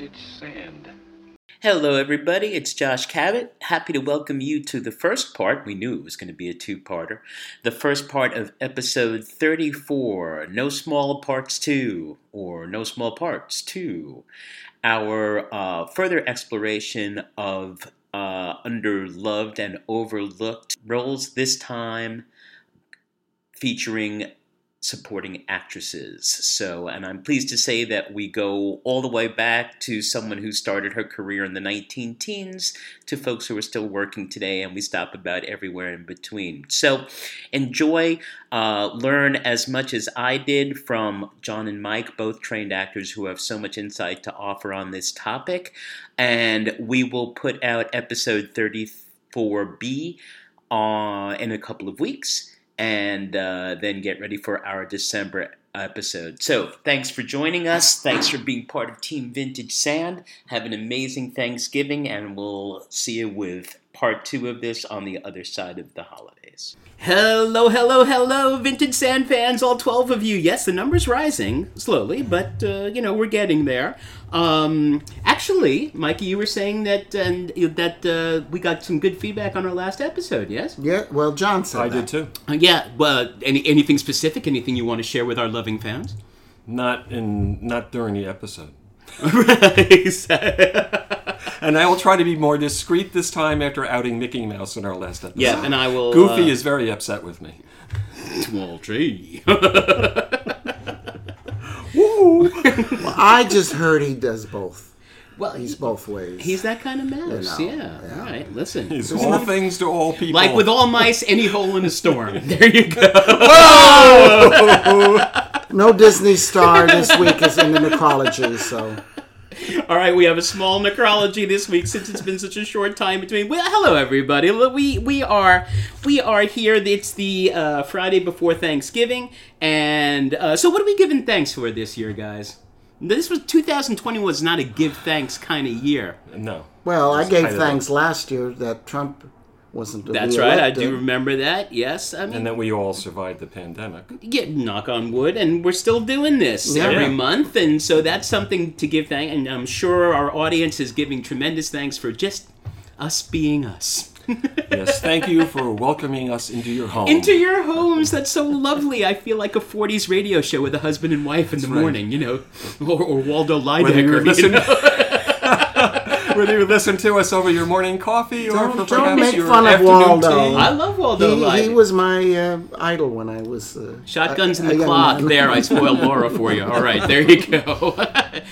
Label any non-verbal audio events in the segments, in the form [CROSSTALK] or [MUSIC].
Vintage Sand. Hello, everybody. It's Josh Cabot. Happy to welcome you to the first part. We knew it was going to be a two parter. The first part of episode 34 No Small Parts 2, or No Small Parts 2. Our uh, further exploration of uh, underloved and overlooked roles, this time featuring supporting actresses. So, and I'm pleased to say that we go all the way back to someone who started her career in the 19 teens to folks who are still working today, and we stop about everywhere in between. So, enjoy, uh, learn as much as I did from John and Mike, both trained actors who have so much insight to offer on this topic. And we will put out episode 34B uh, in a couple of weeks and uh, then get ready for our December episode. So, thanks for joining us. Thanks for being part of Team Vintage Sand. Have an amazing Thanksgiving, and we'll see you with part two of this on the other side of the holidays. Hello, hello, hello, Vintage Sand fans, all 12 of you. Yes, the number's rising slowly, but, uh, you know, we're getting there. Um, actually, Mikey, you were saying that and that uh, we got some good feedback on our last episode, yes? Yeah, well, John said I that. did too. Uh, yeah, well, any, anything specific? Anything you want to share with our loving fans? Not in not during the episode. [LAUGHS] right. [LAUGHS] And I will try to be more discreet this time after outing Mickey Mouse in our last episode. yeah, and I will. Goofy uh, is very upset with me. Well, gee. [LAUGHS] Well, I just heard he does both. well, He's both ways. He's that kind of mouse. You yeah. know, yeah. All right. Listen. He's all things to all people. Like with all mice, any hole in a storm. [LAUGHS] There you go. Whoa! no Disney star this week is in the necrology, so All right, we have a small necrology this week since it's been such a short time between. Well, hello everybody. We we are we are here. It's the uh, Friday before Thanksgiving, and uh, so what are we giving thanks for this year, guys? This was 2020 was not a give thanks kind of year. no. well, I gave thanks last year that Trump wasn't. That's right. I do reelected. remember that. Yes, I mean, And that we all survived the pandemic. yeah, knock on wood, and we're still doing this Yeah. every Yeah. month, and so that's something to give thanks. And I'm sure our audience is giving tremendous thanks for just us being us. [LAUGHS] Yes, thank you for welcoming us into your home. Into your homes. That's so lovely. I feel like a 40s radio show with a husband and wife in the right. morning, you know, or, or Waldo whether Lydecker. you you listen, know? [LAUGHS] whether you listen to us over your morning coffee or Don't- for don't perhaps make your fun of afternoon Waldo. tea. I love Waldo He, Lydecker. he was my uh, idol when I was. Uh, Shotguns a- in a the young clock. man. There, I spoiled [LAUGHS] Laura for you. All right, there you go. [LAUGHS]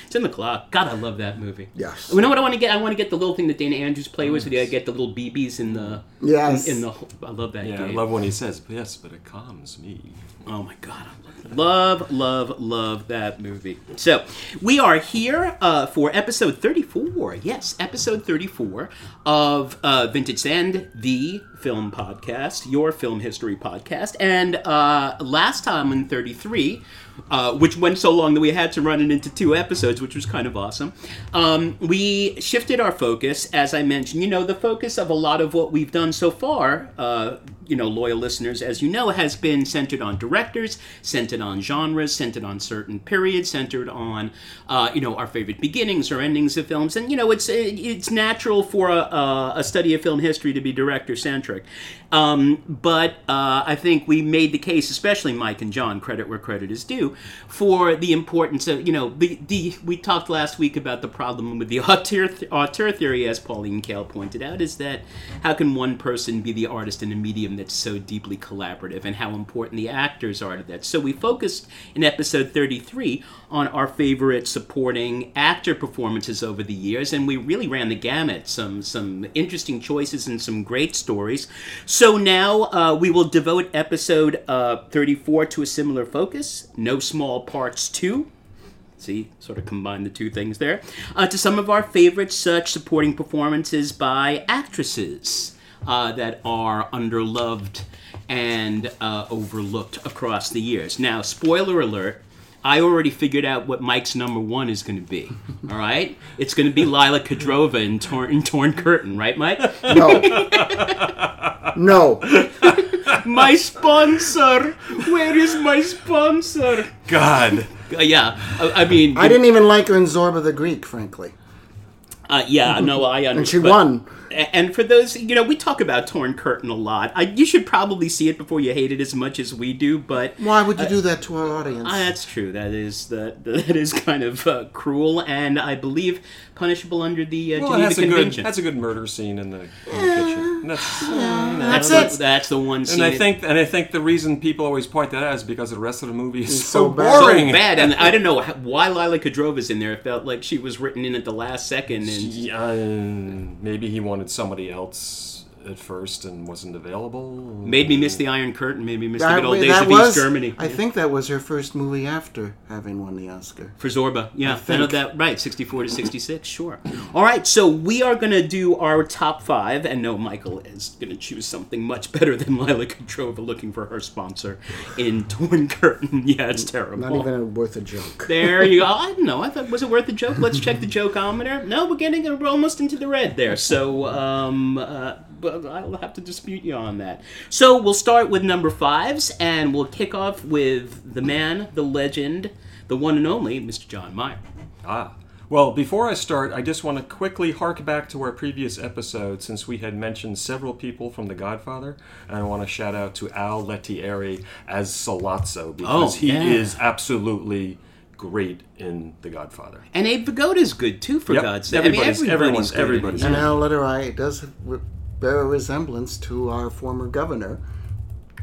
it's in the clock. God, I love that movie. Yes. You know what I want to get? I want to get the little thing that Dana Andrews played with. So you get the little BBs in the. Yes. In, in the. I love that Yeah, I game. love when he says, yes, but it calms me. Oh my god, I love, love, love, love that movie. So, we are here uh, for episode 34. Yes, episode 34 of uh, Vintage Sand, the film podcast, your film history podcast. And uh, last time in 33, uh, which went so long that we had to run it into two episodes, which was kind of awesome. Um, we shifted our focus, as I mentioned. You know, the focus of a lot of what we've done so far, uh, you know, loyal listeners, as you know, has been centered on directors, centered on genres, centered on certain periods, centered on, uh, you know, our favorite beginnings or endings of films. And you know, it's it's natural for a, a, study of film history to be director centric. Um, but uh, I think we made the case, especially Mike and John, credit where credit is due, for the importance of you know the the we talked last week about the problem with the [LAUGHS] auteur, auteur theory, as Pauline Kael pointed out, is that how can one person be the artist in a medium that's so deeply collaborative, and how important the actors are to that. So we focused in episode 33 on our favorite supporting actor performances over the years, and we really ran the gamut. Some some interesting choices and some great stories. Now uh, we will devote episode uh, 34 to a similar focus. No small parts two. See, sort of combine the two things there. Uh, to some of our favorite such supporting performances by actresses uh, that are underloved and uh, overlooked across the years. Now, spoiler alert. I already figured out what Mike's number one is going to be. All right, it's going to be Lila Kedrova in Torn, in Torn Curtain, right, Mike? No. no. my sponsor. Where is my sponsor? God. Uh, yeah, I, I mean, I didn't even like her in Zorba the Greek, frankly. Uh, yeah, [LAUGHS] no, I understand. And she won. And for those, you know, we talk about Torn Curtain a lot. I, you should probably see it before you hate it as much as we do. But Why would you do that to our audience? uh, that's true. That is that [LAUGHS] that is kind of uh, cruel, and I believe punishable under the uh, Well, it Geneva has a good Convention. has a good murder scene in the, in the kitchen. And that's, you That's that's, it. That's the one scene. And I that- think and I think the reason people always point that out is because the rest of the movie is so so, bad. so boring. bad, and I don't know why Lila Kedrova's in there. It felt like she was written in at the last second, and Yeah, uh, maybe he wanted somebody else at first and wasn't available. made me miss the Iron Curtain. Made me miss the That, good old days that of was, East Germany. I think that was her first movie after having won the Oscar. For Zorba, yeah, I, think. know that right, sixty-four to sixty-six, sure. All right, so we are gonna do our top five, and no, Michael is gonna choose something much better than Lila Kedrova looking for her sponsor in Torn Curtain. [LAUGHS] Yeah, it's terrible. Not even worth a joke. There you go. [LAUGHS] I don't know. I thought was it worth a joke? Let's check the jokeometer. No, we're getting we're almost into the red there. So, um, uh, but I'll have to dispute you on that. So we'll start with number fives, and we'll kick off with the man, the legend, the one and only, Mr. John Meyer. Ah. Well, before I start, I just want to quickly hark back to our previous episode since we had mentioned several people from The Godfather. And I want to shout out to Al Lettieri as Sollozzo because Oh, he yeah. is absolutely great in The Godfather. And Abe Vigoda's good too, for Yep. God's sake. I mean, Everybody's- everybody's, everyone's- good everybody's. And Al Lettieri does re- bear a resemblance to our former governor.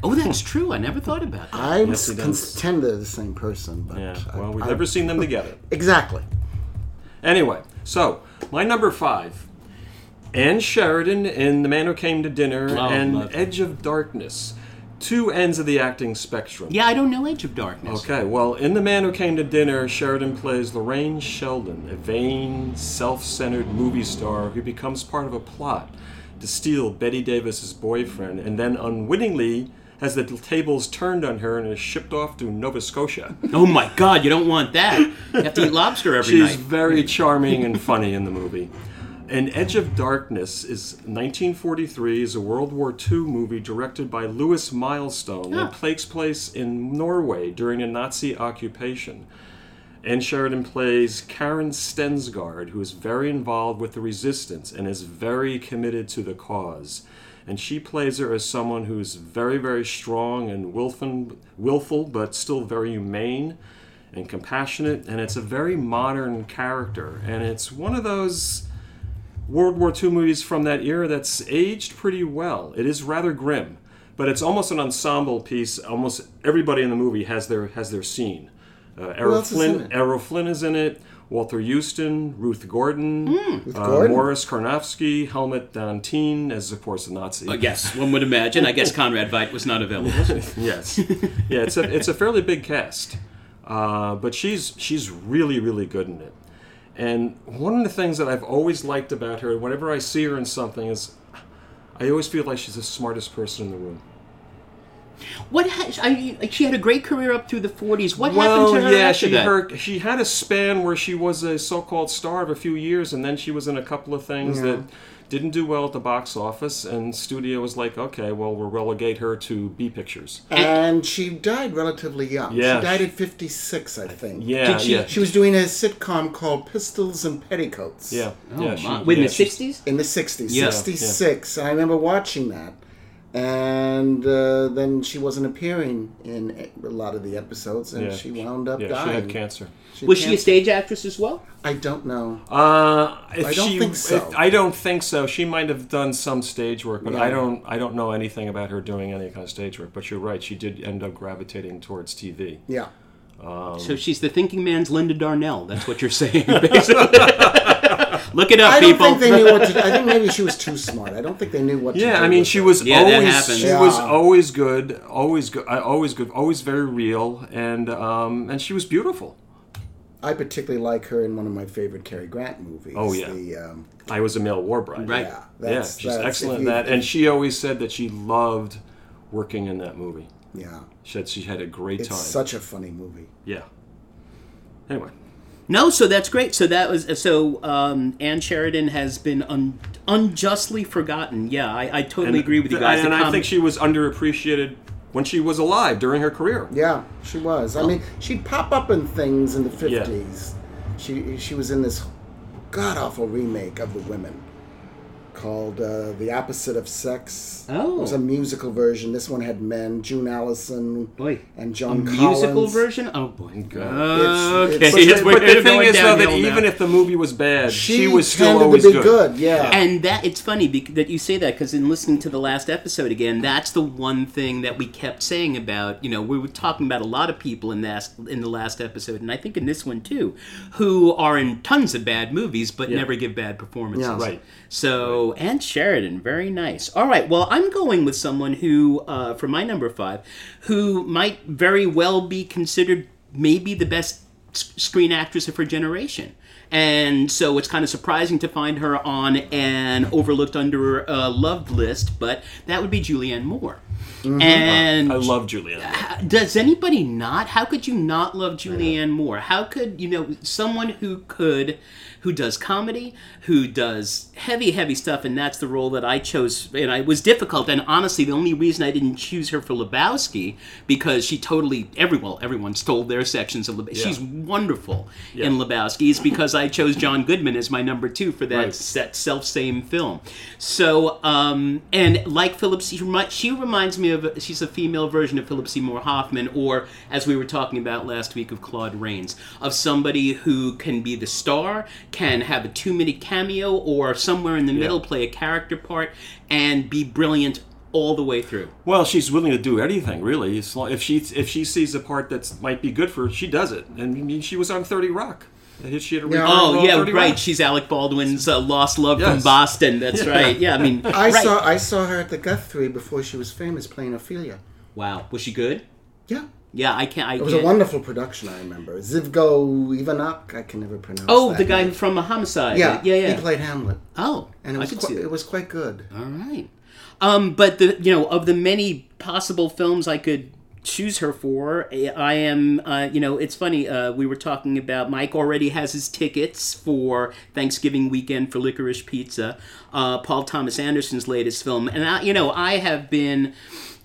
Oh, that's true. I never thought about that. I Yes, he does. contend they're the same person, but Yeah, I- well, we've I- never seen them together. [LAUGHS] exactly. Anyway, so my number five Ann Sheridan in The Man Who Came to Dinner Oh, and love. Edge of Darkness. Two ends of the acting spectrum. Yeah, I don't know Edge of Darkness. Okay, well, in The Man Who Came to Dinner, Sheridan plays Lorraine Sheldon, a vain, self centered movie star who becomes part of a plot to steal Bette Davis's boyfriend and then unwittingly has the tables turned on her and is shipped off to Nova Scotia. Oh my God, you don't want that. You have to eat lobster every She's night. very charming and funny in the movie. And Edge of Darkness is 1943 is a World War II movie directed by Lewis Milestone Ah. that takes place in Norway during a Nazi occupation. Ann Sheridan plays Karen Stensgaard, who is very involved with the resistance and is very committed to the cause. And she plays her as someone who's very, very strong and willful, willful but still very humane and compassionate. And it's a very modern character. And it's one of those World War II movies from that era that's aged pretty well. It is rather grim, but it's almost an ensemble piece. Almost everybody in the movie has their has their scene. Uh, Errol else is in Flynn. Errol Flynn is in it. Walter Huston, Ruth Gordon, Ruth uh, Gordon? Morris Carnovsky, Helmut Dantine as of course the Nazi. Uh, yes, one would imagine. I guess [LAUGHS] Conrad Veidt was not available. [LAUGHS] yes, yeah, it's a it's a fairly big cast, uh, but she's she's really really good in it. And one of the things that I've always liked about her, whenever I see her in something, is I always feel like she's the smartest person in the room. What ha- I, like, she had a great career up through the 40s. What well, happened to her yeah, after she that? her she had a span where she was a so-called star of a few years, and then she was in a couple of things that didn't do well at the box office, and studio was like, okay, well, we'll relegate her to B pictures. And she died relatively young. Yeah. She died at 56, I think. Yeah, Did she- yeah, She was doing a sitcom called Pistols and Petticoats. yeah, Oh, yeah. my. she- Wait, in yeah, the 60s? In the 60s. Yeah. 66. And I remember watching that. And uh, then she wasn't appearing in a lot of the episodes, and Yeah. she wound up Yeah, dying. she had cancer. She Was had she a cancer. stage actress as well? I don't know. Uh, if I don't she, think so. if- I don't think so. She might have done some stage work, but I Yeah. don't. I don't know anything about her doing any kind of stage work. But you're right. She did end up gravitating towards TV. Yeah. Um, So she's the thinking man's Linda Darnell. That's what you're saying, [LAUGHS] basically. [LAUGHS] Look it up, I don't people. think they knew what to do. [LAUGHS] I think maybe she was too smart. I don't think they knew what to do. Yeah, I mean, with she her. was Yeah, that always happens. she was always good, always good, uh, always good, always very real, and um, and she was beautiful. I particularly like her in one of my favorite Cary Grant movies. Oh, yeah. The, um, I was a male war bride. Right. yeah. Yeah, she's that's- excellent if in you- that, and she always said that she loved working in that movie. yeah. She said she had a great It's time. such a funny movie. yeah. Anyway, No, so that's great. So that was so. Um, Ann Sheridan has been un, unjustly forgotten. Yeah, I, I totally agree with you guys. And, The I think she was underappreciated when she was alive during her career. Yeah, she was. I mean, she'd pop up in things in the fifties. She she was in this god awful remake of The Women called uh, "The Opposite of Sex." Oh. it was a musical version. This one had men: June Allyson Boy, and a John musical version. Oh boy. It's- okay, it's- it's But we're the thing is, though, that downhill now. even if the movie was bad, she, She, was still tended always to be good. good. Yeah, And that it's funny bec- that you say that because in listening to the last episode again, that's the one thing that we kept saying about. You know, we were talking about a lot of people in that in the last episode, and I think in this one too, who are in tons of bad movies but Yeah. never give bad performances. Yeah. Right. So, Ann Sheridan, very nice. All right, well, I'm going with someone who, uh, for my number five, who might very well be considered maybe the best screen actress of her generation. And so it's kind of surprising to find her on an overlooked, under uh, loved list, but that would be Julianne Moore. And I love Julianne. does anybody not? How could you not love Julianne Moore? How could you know someone who could, who does comedy, who does heavy, heavy stuff, and that's the role that I chose. And I, it was difficult. And honestly, the only reason I didn't choose her for Lebowski because she totally everyone everyone stole their sections of Lebowski. She's wonderful in Lebowski. Is because I chose John Goodman as my number two for that Right. set self same film. So um, and like Phillips, she, remi- she reminds me of she's a female version of Philip Seymour Hoffman, or as we were talking about last week of Claude Rains, of somebody who can be the star, can have a two minute cameo, or somewhere in the middle play a character part and be brilliant all the way through. Well, she's willing to do anything, really. If she if she sees a part that might be good for her, she does it. And I mean, she was on Thirty Rock. She had a Yeah. Oh yeah, 30 right. Rock. She's Alec Baldwin's uh, lost love from Boston. That's right. Yeah, I mean, [LAUGHS] I right. saw I saw her at the Guthrie before she was famous playing Ophelia. Wow, was she good? Yeah. Yeah, I can't. I It was a can't- wonderful production, I remember. Zivgo Ivanok, I can never pronounce it. Oh, the guy name. from a homicide. Yeah, yeah, yeah. He played Hamlet. oh, And it was, quite, it was quite good. All right. Um, but the you know of the many possible films I could choose her for, I am uh, you know it's funny. Uh, we were talking about Mike already has his tickets for Thanksgiving weekend for Licorice Pizza, uh, Paul Thomas Anderson's latest film, and I, you know I have been.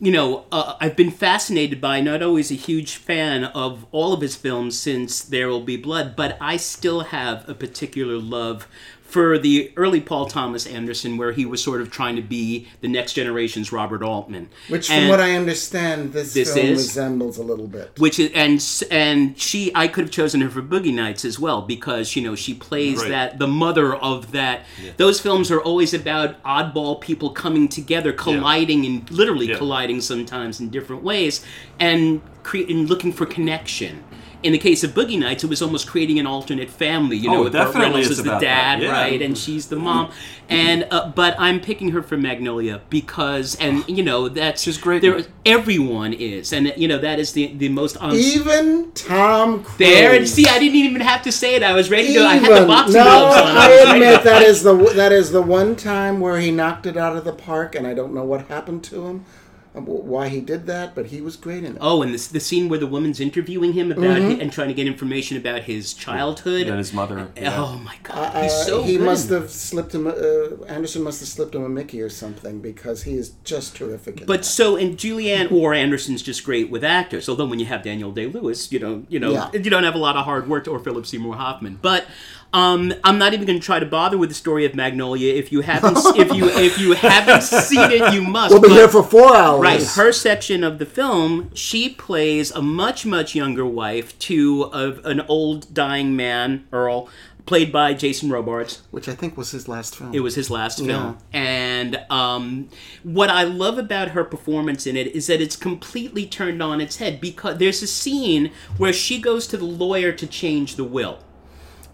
You know, uh, I've been fascinated by, not always a huge fan of all of his films since There Will Be Blood, but I still have a particular love for the early Paul Thomas Anderson, where he was sort of trying to be the next generation's Robert Altman. Which, from what I understand, this, This film is? resembles a little bit. which is and and she I could have chosen her for Boogie Nights as well because you know she plays Right. that the mother of that. Those films are always about oddball people coming together, colliding and literally Yeah. colliding sometimes in different ways, and cre- and looking for connection. In the case of Boogie Nights, it was almost creating an alternate family. You know, Oh, with Burt definitely it's as the dad, yeah. right, and she's the mom. And uh, but I'm picking her for Magnolia because, and [SIGHS] you know, that's just great There, everyone is, and you know that is the the most honest. Even Tom Cruise. There, and see, I didn't even have to say it. I was ready to. go. I had the Even- boxing no, gloves on. I ready admit to that is the that is the one time where he knocked it out of the park, and I don't know what happened to him, why he did that, but he was great in it. Oh, and this, the scene where the woman's interviewing him about Mm-hmm. hi- and trying to get information about his childhood. And his mother. yeah. Oh my God, Uh, he's so he good. must have slipped him. Uh, Anderson must have slipped him a Mickey or something because he is just terrific. In But that. so, and Julianne [LAUGHS] or Anderson's just great with actors. Although when you have Daniel Day Lewis, you don't, you know, Yeah. you don't have a lot of hard work, or Philip Seymour Hoffman. But um, I'm not even going to try to bother with the story of Magnolia. If you haven't, if you if you haven't seen it, you [LAUGHS] must. we'll be But- here for four hours. Right, her section of the film, she plays a much, much younger wife to an old dying man, Earl, played by Jason Robards. which I think was his last film. It was his last film. And um, what I love about her performance in it is that it's completely turned on its head because there's a scene where she goes to the lawyer to change the will.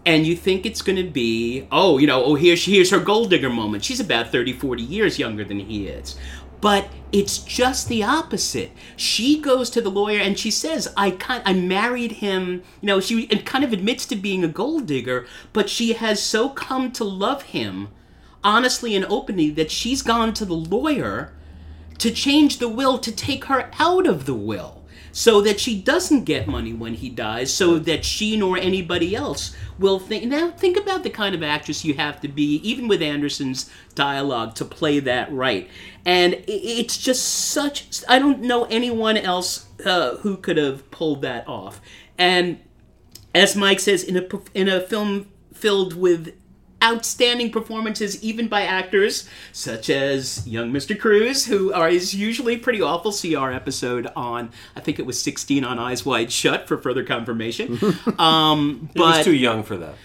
And you think it's going to be, oh, you know, oh, here's, here's her gold digger moment. She's about 30, 40 years younger than he is. But it's just the opposite. She goes to the lawyer and she says, "I kind, I married him." You know, she and kind of admits to being a gold digger, but she has so come to love him, honestly and openly, that she's gone to the lawyer to change the will to take her out of the will. So that she doesn't get money when he dies, so that she nor anybody else will think. Now, think about the kind of actress you have to be, even with Anderson's dialogue, to play that right. And it's just such. I don't know anyone else uh, who could have pulled that off. And as Mike says, in a in a film filled with outstanding performances, even by actors such as young Mr. Cruise, who are, is usually pretty awful. See our episode on, I think it was 16 on Eyes Wide Shut for further confirmation. [LAUGHS] um, He was but too young for that.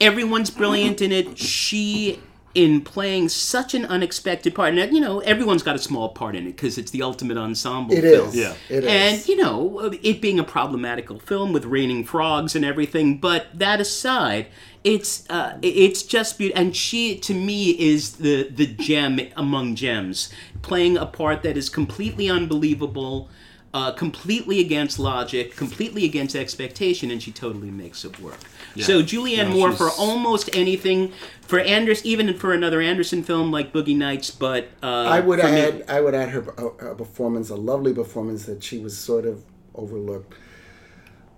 everyone's brilliant in it. She in playing such an unexpected part, and you know everyone's got a small part in it because it's the ultimate ensemble It film. is. Yeah. It is. And you know, it being a problematical film with raining frogs and everything, but that aside, it's uh, it's just beautiful. And she, to me, is the the gem among gems, playing a part that is completely unbelievable, uh, completely against logic, completely against expectation, and she totally makes it work. So Julianne No, Moore for almost anything, for Anders, even for another Anderson film like Boogie Nights, but uh, I would for me- add, I would add her a, a performance, a lovely performance that she was sort of overlooked.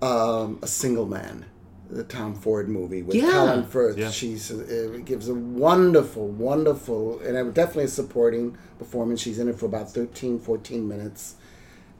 Um, a single man, the Tom Ford movie with Yeah. Colin Firth. Yeah. She's uh, it gives a wonderful, wonderful, and definitely a supporting performance. She's in it for about 13, 14 minutes,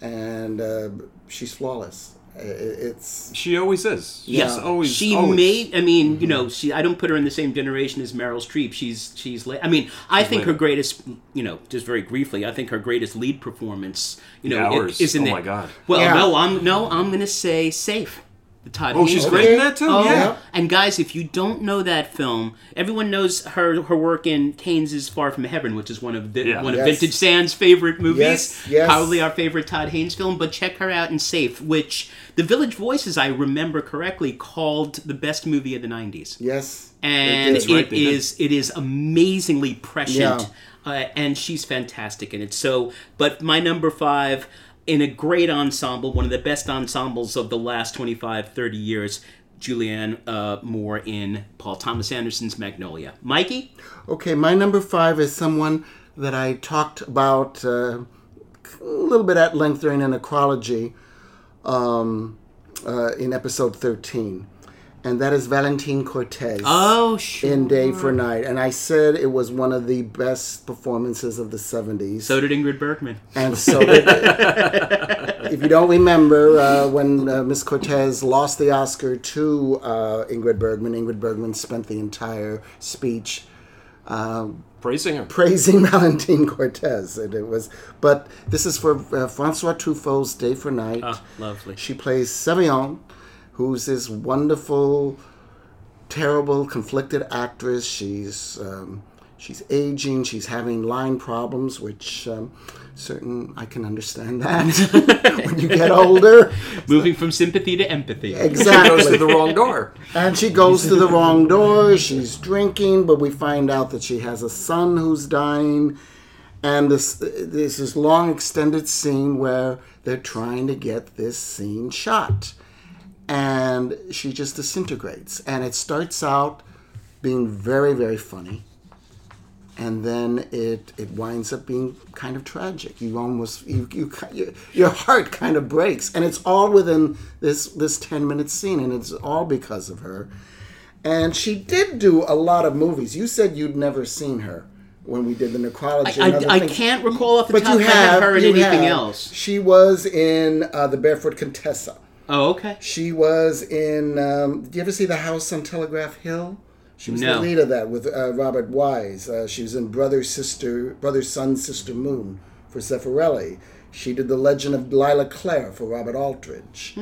and uh, she's flawless. I- I- It's She always is. Yeah, She's always. she always. made. I mean, you know, she. I don't put her in the same generation as Meryl Streep. She's she's. la- I mean, I think her greatest. You know, just very briefly, I think her greatest lead performance. You know, The it- Hours. is in Oh the- my God. Well, Yeah. no, I'm no, I'm gonna say safe. The Todd. Oh, she's great in that too. Oh, yeah. And guys, if you don't know that film, everyone knows her her work in Haynes' Far from Heaven, which is one of the, Yeah. one of Vintage Sand's favorite movies. Yes, yes. Probably our favorite Todd Haynes film. But check her out in Safe, which the Village Voices, I remember correctly, called the best movie of the '90s yes, and it, it right, is it is amazingly prescient Yeah. uh, and she's fantastic in it so but my number five in a great ensemble one of the best ensembles of the last 25 30 years julianne uh, moore in paul thomas anderson's magnolia mikey Okay, my number five is someone that I talked about uh, a little bit at length during an necrology um, uh, in episode 13. And that is Valentina Cortese oh sure in Day for Night. And I said it was one of the best performances of the 70s. so did ingrid bergman And so, did if you don't remember, uh, when uh, Miss Cortese lost the Oscar to uh, Ingrid Bergman, Ingrid Bergman spent the entire speech Praising her. praising [LAUGHS] Valentina Cortese. And it was, but this is for uh, Francois Truffaut's Day for Night. oh lovely She plays Sevion, who's this wonderful, terrible, conflicted actress. She's um, she's aging. She's having line problems, which um, certain I can understand that [LAUGHS] when you get older. moving from sympathy to empathy Exactly. She Goes to the wrong door. And she goes to the wrong door. She's drinking, but we find out that she has a son who's dying. And this there's this long extended scene where they're trying to get this scene shot. And she just disintegrates. And it starts out being very, very funny. And then it, it winds up being kind of tragic. You almost you, you ki- your, heart kind of breaks, and it's all within this this ten minute scene, and it's all because of her. And she did do a lot of movies. You said you'd never seen her when we did the necrology. other I, I can't recall off the But top you of my head her in anything have. else She was in uh, the Barefoot Contessa. Oh okay She was in. Um, did you ever see the House on Telegraph Hill? She was No. the lead of that with uh, Robert Wise. Uh, she was in Brother Sister, Brother Sun Sister Moon for Zeffirelli. She did The Legend of Lylah Clare for Robert Aldrich.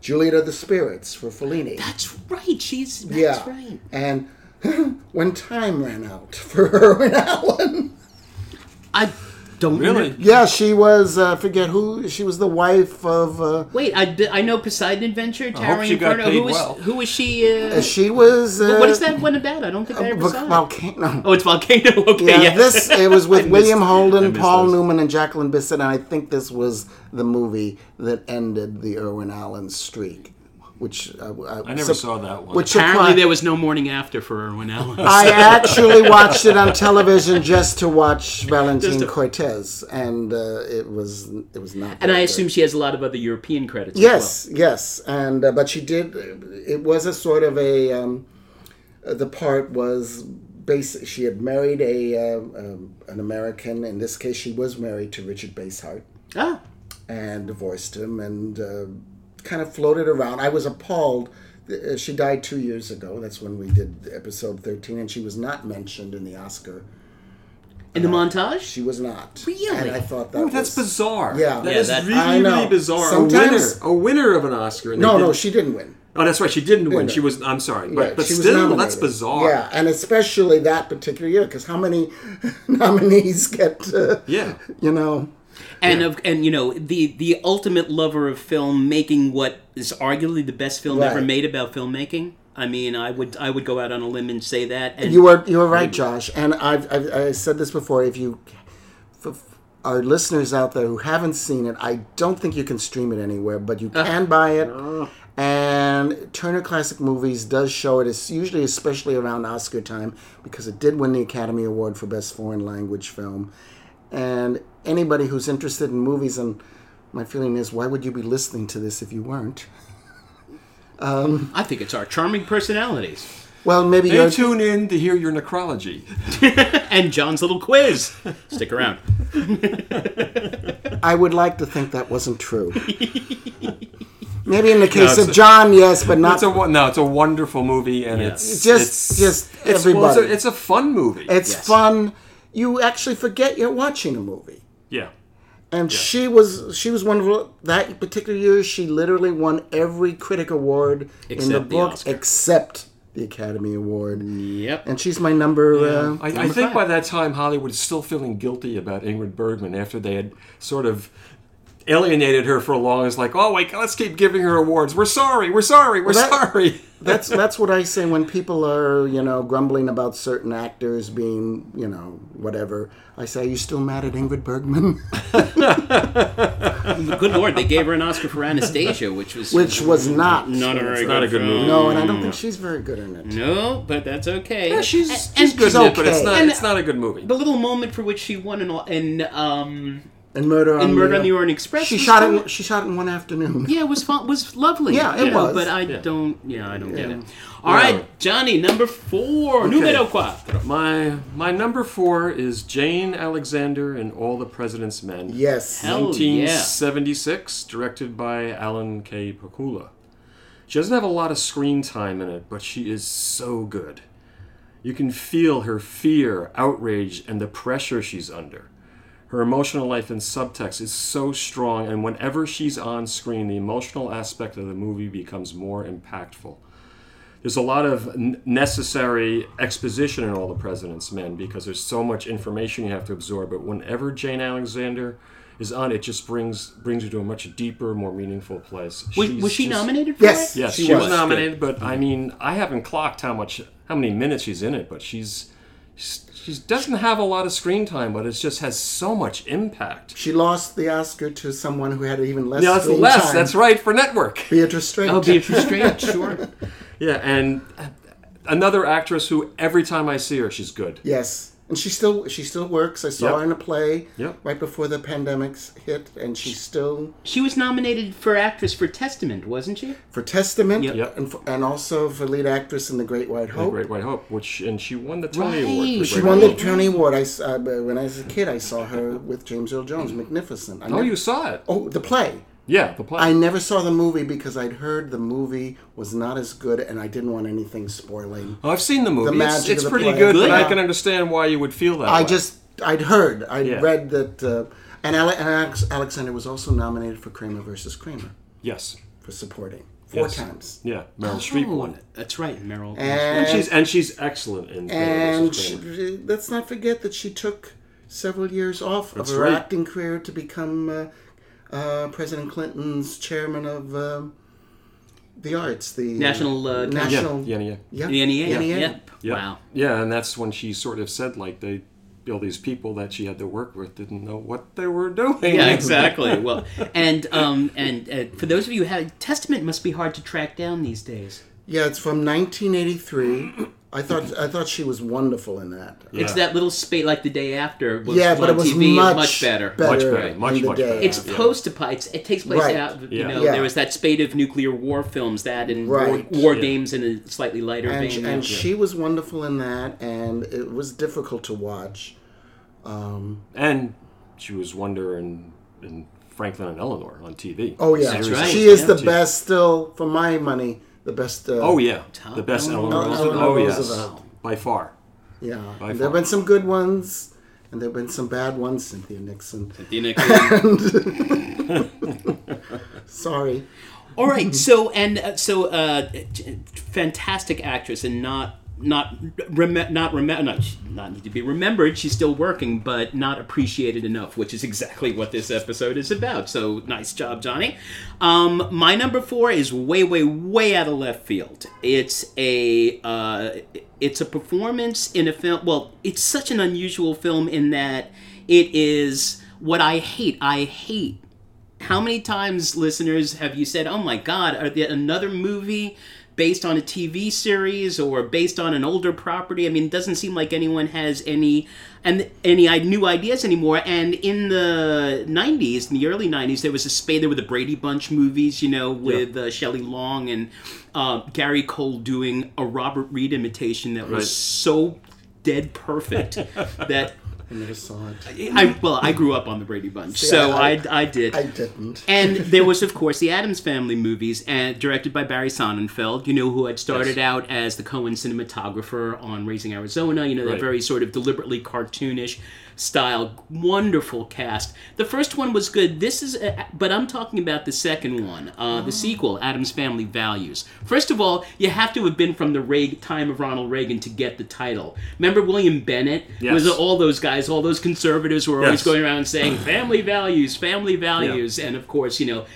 Juliet of the Spirits for Fellini. that's right she's that's yeah, right and [LAUGHS] when time ran out for Irwin [LAUGHS] Alan. I don't Really? know. Yeah, she was. Uh, forget who. She was the wife of. Uh, Wait, I, d- I know Poseidon Adventure, hope Towering she got Inferno. paid Who was well. who was she? Uh, she was. Uh, what is that one about? I don't think I ever saw. it. Volcano. Oh, it's Volcano. [LAUGHS] Okay, Yeah, yeah. this it was with [LAUGHS] William Holden, Paul those. Newman, and Jacqueline Bisset, and I think this was the movie that ended the Irwin Allen streak. Which uh, uh, I never saw that one. Which Apparently, surprised- there was no morning after for Erwin Ellis. [LAUGHS] I actually watched it on television just to watch Valentine Just to- Cortese, and uh, it was it was not. and I good. assume she has a lot of other European credits. as Yes, yes, and uh, but she did. It was a sort of a. Um, uh, the part was basic. She had married a uh, um, an American. In this case, she was married to Richard Basehart well. and divorced him, and uh, kind of floated around. I was appalled. Uh, She died two years ago. That's when we did episode thirteen, and she was not mentioned in the Oscar. In the montage. She was not. Really? And I thought that Oh, that's was, bizarre. Yeah. that Yeah, is that- really, I know. really bizarre. Sometimes- a winner, a winner of an Oscar. and they No, no, she didn't win. Oh, that's right. She didn't win. She was. I'm sorry, but Right, but she was still, that's bizarre. Yeah, and especially that particular year, because how many [LAUGHS] nominees get, uh, Yeah. you know, and of and you know the the ultimate lover of film making what is arguably the best film ever made about filmmaking. I mean, I would I would go out on a limb and say that. And you were you were right, Josh. And I've, I've I said this before. If you, for our listeners out there who haven't seen it, I don't think you can stream it anywhere, but you uh. can buy it. And Turner Classic Movies does show it. It's usually, especially around Oscar time, because it did win the Academy Award for Best Foreign Language Film. And anybody who's interested in movies, and my feeling is, why would you be listening to this if you weren't? Um, I think it's our charming personalities Well, maybe you're. tune in to hear your necrology. [LAUGHS] and John's little quiz. Stick around. [LAUGHS] I would like to think that wasn't true. [LAUGHS] Maybe in the case it's of a- John, yes, but not It's a no. It's a wonderful movie, and Yeah. it's Just- it's, just it's, well, it's, everybody. a, it's a fun movie. It's Yes. fun. You actually forget you're watching a movie. Yeah. And she was she was one of that particular year. She literally won every critic award in the Except the book except the Academy Award. Yep. And she's my number. Uh, I, I think five. by that time Hollywood is still feeling guilty about Ingrid Bergman after they had sort of alienated her for a long. It's like, oh wait, let's keep giving her awards. We're sorry. We're sorry. We're Well, that- sorry. [LAUGHS] that's [LAUGHS] that's what I say when people are you know grumbling about certain actors being you know whatever. I say, are you still mad at Ingrid Bergman? [LAUGHS] Good lord, they gave her an Oscar for Anastasia, which was Which was not. not a very not a good movie. No, and I don't think she's very good in it. No, but that's okay. Yeah, she's, And- she's and good in it, but it's not. And- it's not a good movie. The little moment for which she won in, in um And Murder on in Murder the, on the Orient Express. She shot it. She shot it in one afternoon. Yeah, it was fun. Was lovely. Yeah, it you know, was. But I Yeah. don't. Yeah, I don't get Yeah. it. All right, Johnny, number four, numero cuatro. My my number four is Jane Alexander in All the President's Men. Yes. Hell yeah. 1976, directed by Alan K. Pakula. She doesn't have a lot of screen time in it, but she is so good. You can feel her fear, outrage, and the pressure she's under. Her emotional life and subtext is so strong, and whenever she's on screen, the emotional aspect of the movie becomes more impactful. There's a lot of necessary exposition in All the President's Men because there's so much information you have to absorb. But whenever Jane Alexander is on, it just brings brings you to a much deeper, more meaningful place. Was, was she just- nominated for Yes. it? Yes, She she, was, was. nominated, but I mean, I haven't clocked how much, how many minutes she's in it, but she's, she's she doesn't have a lot of screen time, but it just has so much impact. She lost the Oscar to someone who had even less. Yeah, that's screen less. time. That's right for network. Beatrice Straight. Oh, Beatrice Straight, sure. [LAUGHS] Yeah, and another actress who every time I see her, she's good. Yes, and she still she still works. I saw Yep. her in a play Yep. right before the pandemics hit, and she's still She was nominated for actress for Testament, wasn't she? for Testament, Yep. And for, and also for lead actress in The Great White The Hope. Great White Hope, which and she won the Tony Right. Award. She Great won White the. Tony Award. I uh, when I was a kid, I saw her with James Earl Jones, Magnificent. I Oh, never- you saw it? Oh, the play. Yeah, the play. I never saw the movie because I'd heard the movie was not as good, and I didn't want anything spoiling. Oh, I've seen the movie. it's magic it's of the pretty play. good, but Good. I can understand why you would feel that. I way. just I'd heard, I'd Yeah. read that, uh, and, Ale- and Alex- Alexander was also nominated for Kramer versus Kramer yes, for supporting four Yes. times. yeah. Meryl Streep Oh, won it, That's right, Meryl. And, and she's and she's excellent in. Kramer and versus she, Kramer. let's not forget that she took several years off That's of her right. acting career to become uh, uh, President Clinton's chairman of um the arts, the National, uh, uh, national, yeah, yeah, yeah. yeah, The NEA. NEA. Yep. Yeah. Wow. Yeah, and that's when she sort of said like they all these people that she had to work with didn't know what they were [LAUGHS] doing. Yeah, exactly. well, and um, and uh, for those of you who have Testament must be hard to track down these days. Yeah, it's from 1983. I thought I thought she was wonderful in that. It's that little spate like the day after. Was Yeah, but it was TV, much, much better. better. Much better, much, in much better. It's Yeah. post apocalypse. It takes place Right. out. You Yeah. know, Yeah. there was that spate of nuclear war films that and war, Right. war Yeah. games in a slightly lighter and, vein. and yeah. she was wonderful in that, and it was difficult to watch. Um, and she was Wonder in, in Franklin and Eleanor on TV. Oh yeah, That's right. she is Yeah. the best still, for my money, the best. Uh, Oh yeah, Tom- the best Eleanor Eleanor Roosevelt. Eleanor Oh yes, by far. yeah. By far. there have been some good ones, and there have been some bad ones. Cynthia Nixon. The Nixon- [LAUGHS] Sorry. All right, so and uh, so, uh, fantastic actress, and not not rem- not rem- not not need to be remembered. She's still working, but not appreciated enough, which is exactly what this episode is about. So nice job, Johnny. Um, my number four is way, way, way out of left field. It's a uh, it's a performance in a film. Well, it's such an unusual film in that it is what I hate. I hate how many times, listeners, have you said, "Oh my God, are there another movie based on a TV series or based on an older property?" I mean, it doesn't seem like anyone has any and any new ideas anymore. And in the '90s, in the early '90s, there was a spate. There were the Brady Bunch movies, you know, with uh, Shelley Long and uh, Gary Cole doing a Robert Reed imitation that was Right. so dead perfect [LAUGHS] that. I never saw it. I, well, I grew up on the Brady Bunch, so I- I, I did. I didn't. And [LAUGHS] there was, of course, the Addams Family movies, and directed by Barry Sonnenfeld. You know, who had started Yes. out as the Coen cinematographer on Raising Arizona. You know, that Right. very sort of deliberately cartoonish style, wonderful cast. The first one was good. This is, a, but I'm talking about the second one, uh, the sequel, Addams Family Values. First of all, you have to have been from the Reagan, time of Ronald Reagan to get the title. Remember William Bennett? Yes. Was all those guys, all those conservatives were always Yes. going around saying family values, family values, and of course, you know,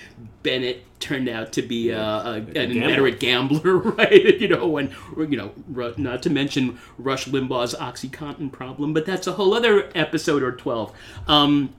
Bennett turned out to be uh, a, an gambler. inveterate gambler, [LAUGHS] right? [LAUGHS] you know, and you know, not to mention Rush Limbaugh's OxyContin problem, but that's a whole other episode or twelve. Um,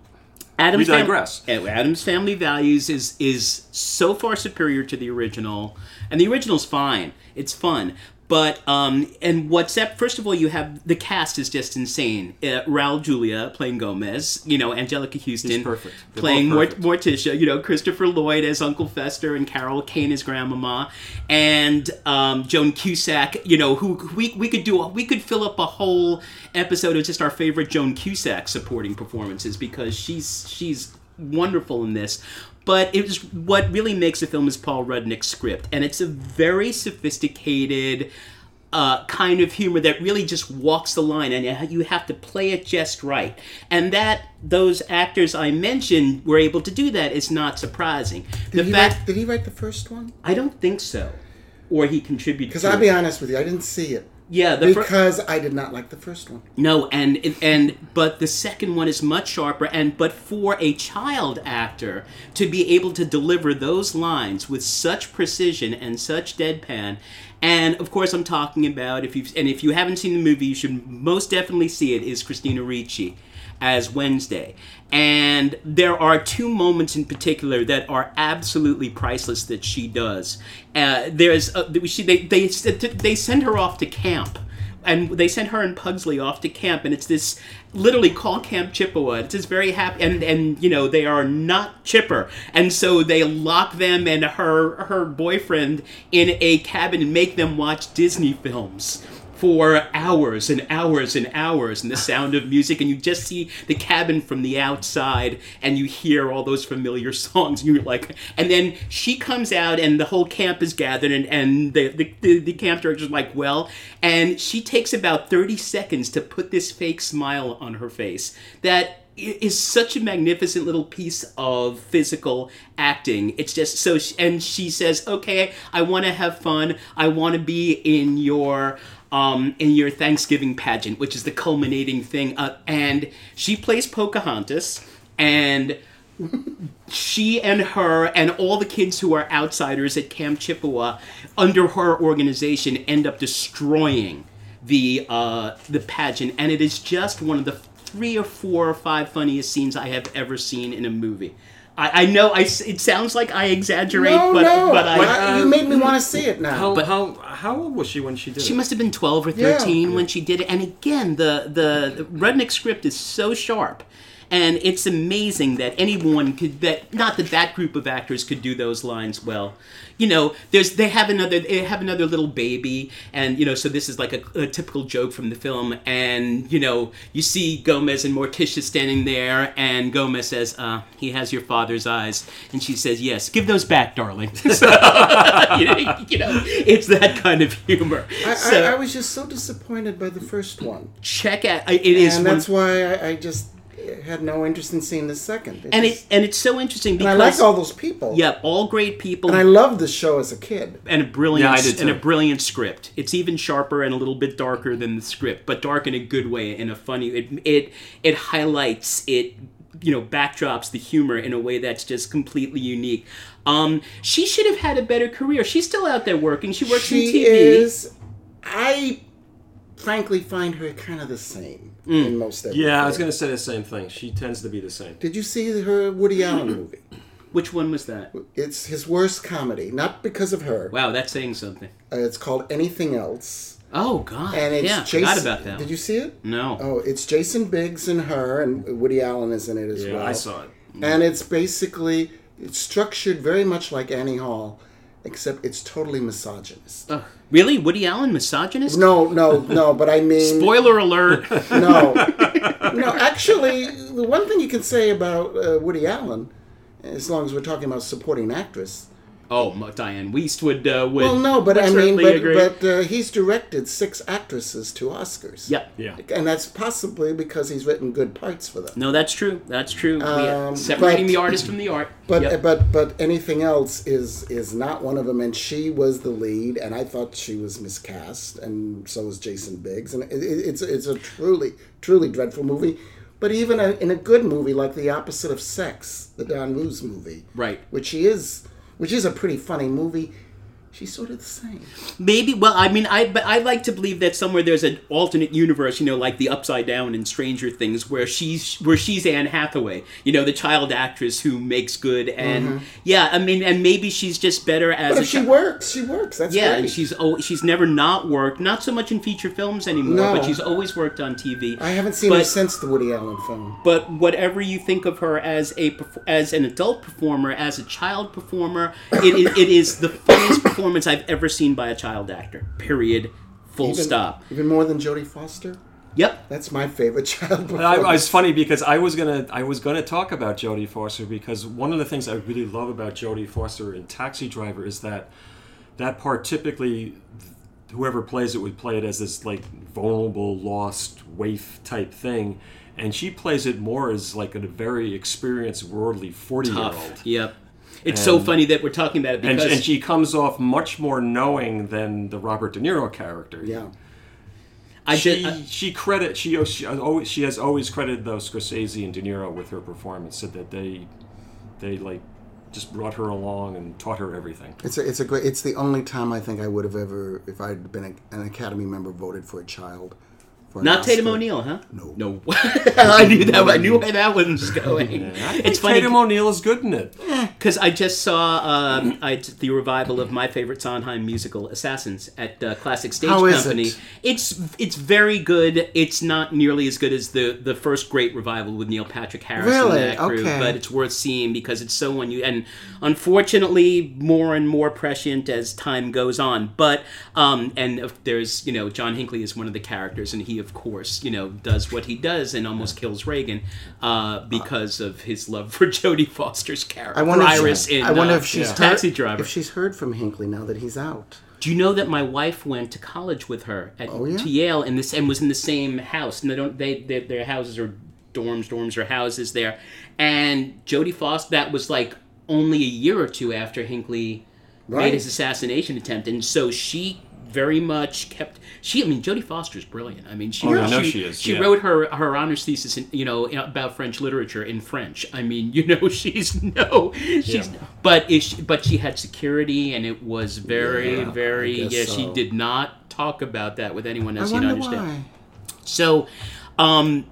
Addams We digress. uh, Addams Family Values is is so far superior to the original, and the original's fine. It's fun. But um, and what's up? First of all, you have the cast is just insane. Uh, Raul Julia playing Gomez, you know, Anjelica Huston He's perfect. Playing Mort- Morticia, you know, Christopher Lloyd as Uncle Fester and Carol Kane as Grandmama, and um, Joan Cusack, you know, who who we, we could do a, we could fill up a whole episode of just our favorite Joan Cusack supporting performances because she's she's wonderful in this. But it was what really makes the film is Paul Rudnick's script, and it's a very sophisticated uh, kind of humor that really just walks the line, and you- have to play it just right. And that those actors I mentioned were able to do that is not surprising. The Did he, fact write, did he write the first one? I don't think so, or he contributed. Because I'll it. be honest with you, I didn't see it yeah, the fir- because I did not like the first one. No, and and but the second one is much sharper, and but for a child actor to be able to deliver those lines with such precision and such deadpan, and of course I'm talking about if you and if you haven't seen the movie, you should most definitely see it. Is Christina Ricci as Wednesday, and there are two moments in particular that are absolutely priceless that she does. Uh, there's uh, she they they they send her off to camp and they sent her and Pugsley off to camp, and it's this literally call Camp Chippewa. It's this very happy, and and you know they are not chipper, and so they lock them and her her boyfriend in a cabin and make them watch Disney films for hours and hours and hours and the sound of music and you just see the cabin from the outside and you hear all those familiar [LAUGHS] songs and you're like and then she comes out and the whole camp is gathered and, and the, the, the, the camp director's like well and she takes about 30 seconds to put this fake smile on her face that is such a magnificent little piece of physical acting. It's just so, and she says, "Okay, I want to have fun. I want to be in your." Um, in your Thanksgiving pageant, which is the culminating thing, uh, and she plays Pocahontas, and she and her and all the kids who are outsiders at Camp Chippewa under her organization end up destroying the uh, the pageant, and it is just one of the three or four or five funniest scenes I have ever seen in a movie. I, I know I s it sounds like I exaggerate, No, but no. but I. I- you made me uh, want to see it now. How, But- how how old was she when she did She it? She must have been 12 or Yeah. 13 when she did it. And again, the, the, the Rudnick script is so sharp. And it's amazing that anyone could that not that that group of actors could do those lines well. You know, there's they have another they have another little baby, and you know, so this is like a, a typical joke from the film. And you know, you see Gomez and Morticia standing there, and Gomez says, uh, "He has your father's eyes," and she says, "Yes, give those back, darling." [LAUGHS] So, [LAUGHS] you, know, you know, it's that kind of humor. I, So- I, I was just so disappointed by the first one, check out it is and one, that's why I, I just had no interest in seeing the second. It and just- it and it's so interesting and I like all those people. yeah all great people and I loved the show as a kid. and a brilliant Yeah, I did and a brilliant script it's even sharper and a little bit darker than the script but dark in a good way in a funny it it it highlights it you know backdrops the humor in a way that's just completely unique um she should have had a better career she's still out there working she works in She tv is. I frankly find her kind of the same in most everything. Yeah, I was going to say the same thing. She tends to be the same. Did you see her Woody Allen [CLEARS THROAT] movie? which one was that It's his worst comedy, not because of her. wow that's saying something Uh, it's called Anything Else, oh god and it's yeah Jason. forgot about that Did you see it? no Oh, it's Jason Biggs and her, and Woody Allen is in it as Yeah, well. I saw it. And it's basically it's structured very much like Annie Hall, except it's totally misogynist. Ugh. really woody allen misogynist No, no, no. But I mean, Spoiler alert. [LAUGHS] no, no. Actually, the one thing you can say about uh, Woody Allen, as long as we're talking about supporting actress. Oh, Diane Wiest would uh, would. Well, no, but I mean, but, agree. but uh, he's directed six actresses to Oscars. Yep. Yeah. and that's possibly because he's written good parts for them. No, that's true. That's true. We- Um, separating but- the artist from the art. [CLEARS THROAT] But Yep. but but anything else is is not one of them. And she was the lead, and I thought she was miscast, and so was Jason Biggs. And it, it, it's it's a truly truly dreadful movie. But even a, in a good movie like The Opposite of Sex, the Don Roos movie, Right. which he is which is a pretty funny movie, she's sort of the same. Maybe. Well, I mean, I but I like to believe that somewhere there's an alternate universe. You know, like the Upside Down and Stranger Things, where she's where she's Anne Hathaway. You know, the child actress who makes good. And yeah, I mean, and maybe she's just better as Mm-hmm. But she works, she works. That's Yeah, great. she's oh, she's never not worked. Not so much in feature films anymore, No. but she's always worked on TV. I haven't seen her since the Woody Allen film. but whatever you think of her as a as an adult performer, as a child performer, it, it, it is the funniest performance I've ever seen by a child actor. Period. Full Even- stop. Even more than Jodie Foster. Yep. That's my favorite [LAUGHS] child performance. I, I, it's funny because I was gonna I was gonna talk about Jodie Foster because one of the things I really love about Jodie Foster in Taxi Driver is that that part typically whoever plays it would play it as this like vulnerable lost waif type thing and she plays it more as like a very experienced worldly 40 year old Tough. Yep. It's so funny that we're talking about it and, because and she comes off much more knowing than the Robert De Niro character. yeah. I she just uh, I- she credit she oh, she uh, always she has always credited those Scorsese and De Niro with her performance. Said that they they like just brought her along and taught her everything. It's a, it's a great. It's the only time I think I would have ever, if I'd been a, an Academy member, voted for a child. Not Oscar. Tatum O'Neal, huh? No. No. [LAUGHS] I knew that. I knew where that one was [LAUGHS] going. Think It's funny. Tatum O'Neal is good in it. Because I just saw um, I, the revival of my favorite Sondheim musical, Assassins, at uh, Classic Stage How is Company. it? It's it's very good. It's not nearly as good as the the first great revival with Neil Patrick Harris Really? and that crew, Okay. but it's worth seeing because it's so unusual and unfortunately more and more prescient as time goes on. But um, and there's you know John Hinckley is one of the characters, and he of course you know does what he does and almost kills Reagan uh, because of his love for [LAUGHS] Jodie Foster's character. I wonder. Iris if, she, in I wonder uh, if she's yeah. Taxi Driver. If she's heard from Hinckley now that he's out. Do you know that my wife went to college with her at Oh, yeah? to Yale and this and was in the same house? And they don't they their, their houses are dorms, dorms are houses there. And Jodie Foster that was like only a year or two after Hinckley Right. made his assassination attempt, and so she very much kept. She, I mean, Jodie Foster's brilliant. I mean, she Oh, I know she, she is, she yeah. wrote her her honors thesis, in, you know, about French literature in French. I mean, [LAUGHS] you know, she's no, she's Yeah. but is she, but she had security, and it was very, Yeah, very. I Yeah, she did not talk about that with anyone I else. You wonder understand? why. So, um,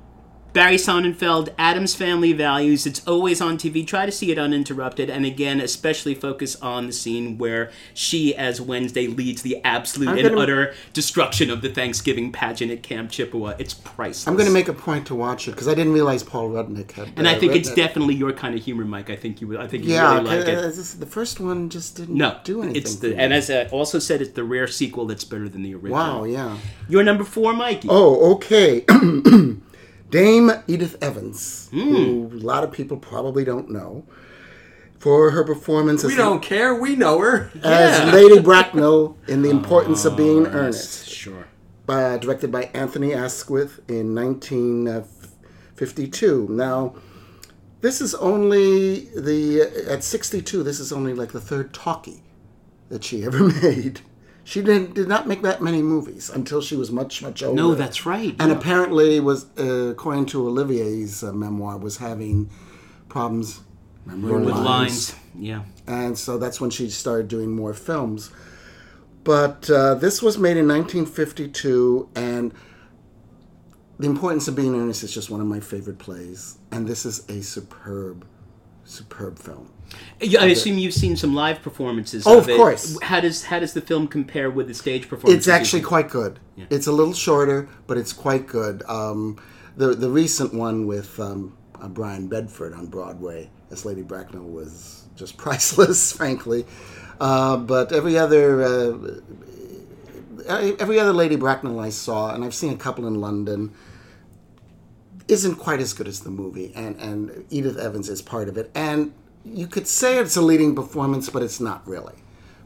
Barry Sonnenfeld, Addams Family Values. It's always on TV. Try to see it uninterrupted. And again, especially focus on the scene where she, as Wednesday, leads the absolute I'm and gonna- utter destruction of the Thanksgiving pageant at Camp Chippewa. It's priceless. I'm going to make a point to watch it because I didn't realize Paul Rudnick had. and I uh, think it's it. definitely your kind of humor, Mike. I think you would. I think you Yeah, really like uh, it. this- the first one just didn't No, do anything. it's the and as I also said, it's the rare sequel that's better than the original. wow, yeah. Your number four, Mikey. Oh, okay. [CLEARS THROAT] Dame Edith Evans, Hmm. who a lot of people probably don't know, for her performance We don't care. We know her. as Lady Bracknell [LAUGHS] in The Importance of Being Earnest, Sure. uh, directed by Anthony Asquith in 1952. Now, this is only the at 62. This is only like the third talkie that she ever [LAUGHS] made. She didn't did not make that many movies until she was much much older. No, that's right. And yeah. apparently, was uh, according to Olivier's uh, memoir, was having problems with lines. Yeah. and so that's when she started doing more films. But uh, this was made in 1952, and The Importance of Being Earnest is just one of my favorite plays, and this is a superb, superb film. Yeah, I assume you've seen some live performances. Oh, of, of it. course. How does how does the film compare with the stage performance? It's actually quite good. It's a little shorter, but it's quite good. Um, the the recent one with um, uh, Brian Bedford on Broadway as Lady Bracknell was just [LAUGHS] priceless, frankly. Uh, but every other uh, every other Lady Bracknell I saw, and I've seen a couple in London, isn't quite as good as the movie. And and Edith Evans is part of it. And you could say it's a leading performance, but it's not really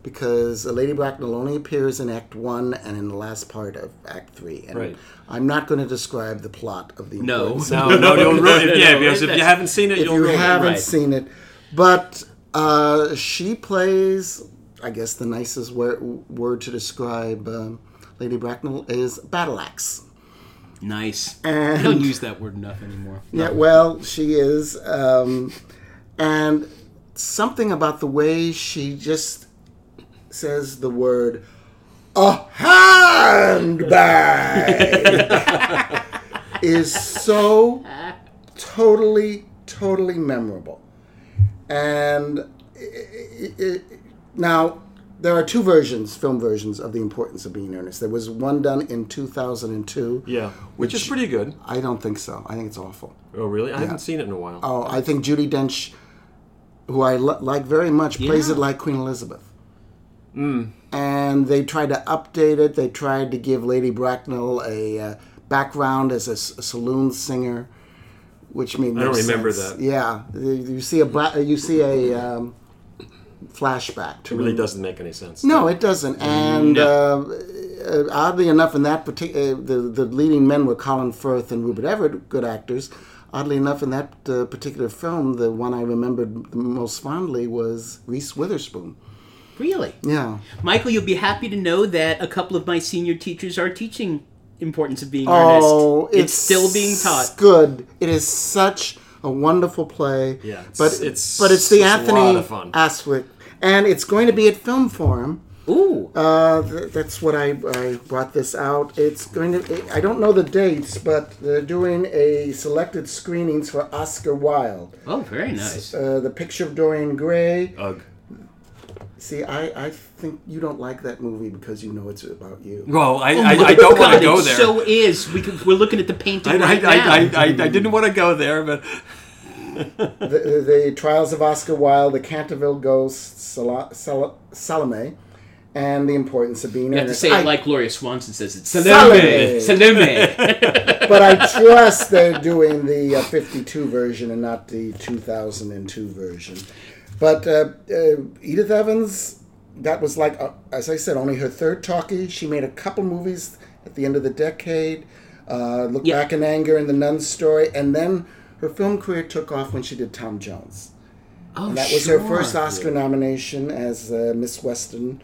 because Lady Bracknell only appears in Act One and in the last part of Act Three. And Right. I'm not going to describe the plot of the No. Importance No, no, you'll ruin it. Yeah, because if you haven't seen it, if you'll you haven't right. seen it. But uh, she plays, I guess the nicest word, word to describe um, Lady Bracknell is battle axe. nice. And- I don't use that word enough anymore. Yeah, well, she is. Um, and something about the way she just says the word a handbag [LAUGHS] is so totally, totally memorable. And i i now, there are two versions, film versions of The Importance of Being Earnest. There was one done in 2002. Yeah, which is pretty good. I don't think so. I think it's awful. Oh, really? I haven't seen it in a while. Oh, I think Judi Dench, who I li- like very much, plays it like Queen Elizabeth. And they tried to update it. They tried to give Lady Bracknell a uh, background as a, s- a saloon singer, which made no I don't remember that. Yeah, you see a bla- you see a um, flashback to It really doesn't make any sense. no, it doesn't. And uh, uh, oddly enough, in that particular, uh, the the leading men were Colin Firth and Rupert Everett, good actors. Oddly enough, in that uh, particular film, the one I remembered most fondly was Reese Witherspoon. Really, Yeah. Michael, you'll be happy to know that a couple of my senior teachers are teaching importance of being Oh, earnest. It's, still being taught. Good. It is such a wonderful play. Yeah, it's- but it's- but it's the it's Anthony lot. Asquith, and it's going to be at Film Forum. Ooh, Uh, th- that's what I, I brought this out. It's going to. I don't know the dates, but they're doing a selected screenings for Oscar Wilde. oh, very nice. Uh, the Picture of Dorian Gray. Ugh. See, I, I think you don't like that movie because you know it's about you. Well, I, Oh I, my I don't want to go it there. So is we could, we're looking at the painting I, right I, now. I, I, I, I didn't want to go there, but the, the Trials of Oscar Wilde, The Canterville Ghost, Sala, Sala, Salome, and The Importance of Being you have to say it I- like Gloria Swanson says it. Salome. Salome. [LAUGHS] But I trust they're doing the uh, 52 version and not the 2002 version. But uh, uh, Edith Evans, that was like, uh, as I said, only her third talkie. She made a couple movies at the end of the decade. Uh, Look Yeah. Back in Anger and The Nun Story. And then her film career took off when she did Tom Jones. Oh, And that was sure. her first Oscar nomination as uh, Miss Western.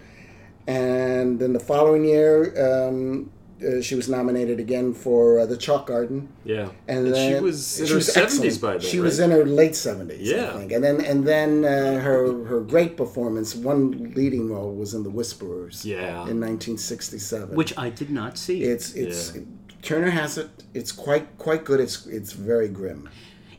And then the following year, um, uh, she was nominated again for uh, The Chalk Garden. yeah. And, she then was in she her was seventies excellent. by then. She right? was in her late seventies, Yeah. I think. And then and then uh, her her great performance, one leading role, was in The Whisperers. Yeah. In 1967. which I did not see. it's it's Yeah. Turner has it. It's quite quite good. It's it's very grim.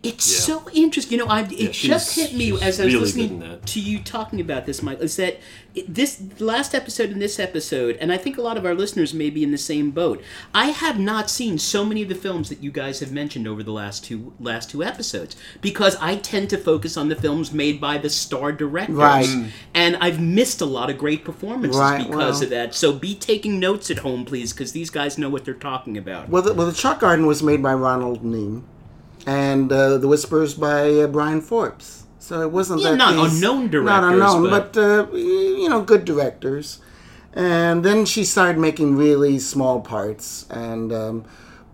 It's Yeah. so interesting. You know, I, it Yeah, just hit me as I was really listening good in that. to you talking about this, Mike. Is that it, this last episode and this episode, and I think a lot of our listeners may be in the same boat. I have not seen so many of the films that you guys have mentioned over the last two last two episodes because I tend to focus on the films made by the star directors, Right. Mm. and I've missed a lot of great performances Right, because well- of that. So be taking notes at home, please, because these guys know what they're talking about. Well, the, well, the Chalk Garden was made by Ronald Neame, and uh, the Whispers by uh, Bryan Forbes. So it wasn't Yeah, that not these- unknown not unknown, but- but, uh, you know, good directors. And then she started making really small parts, and um,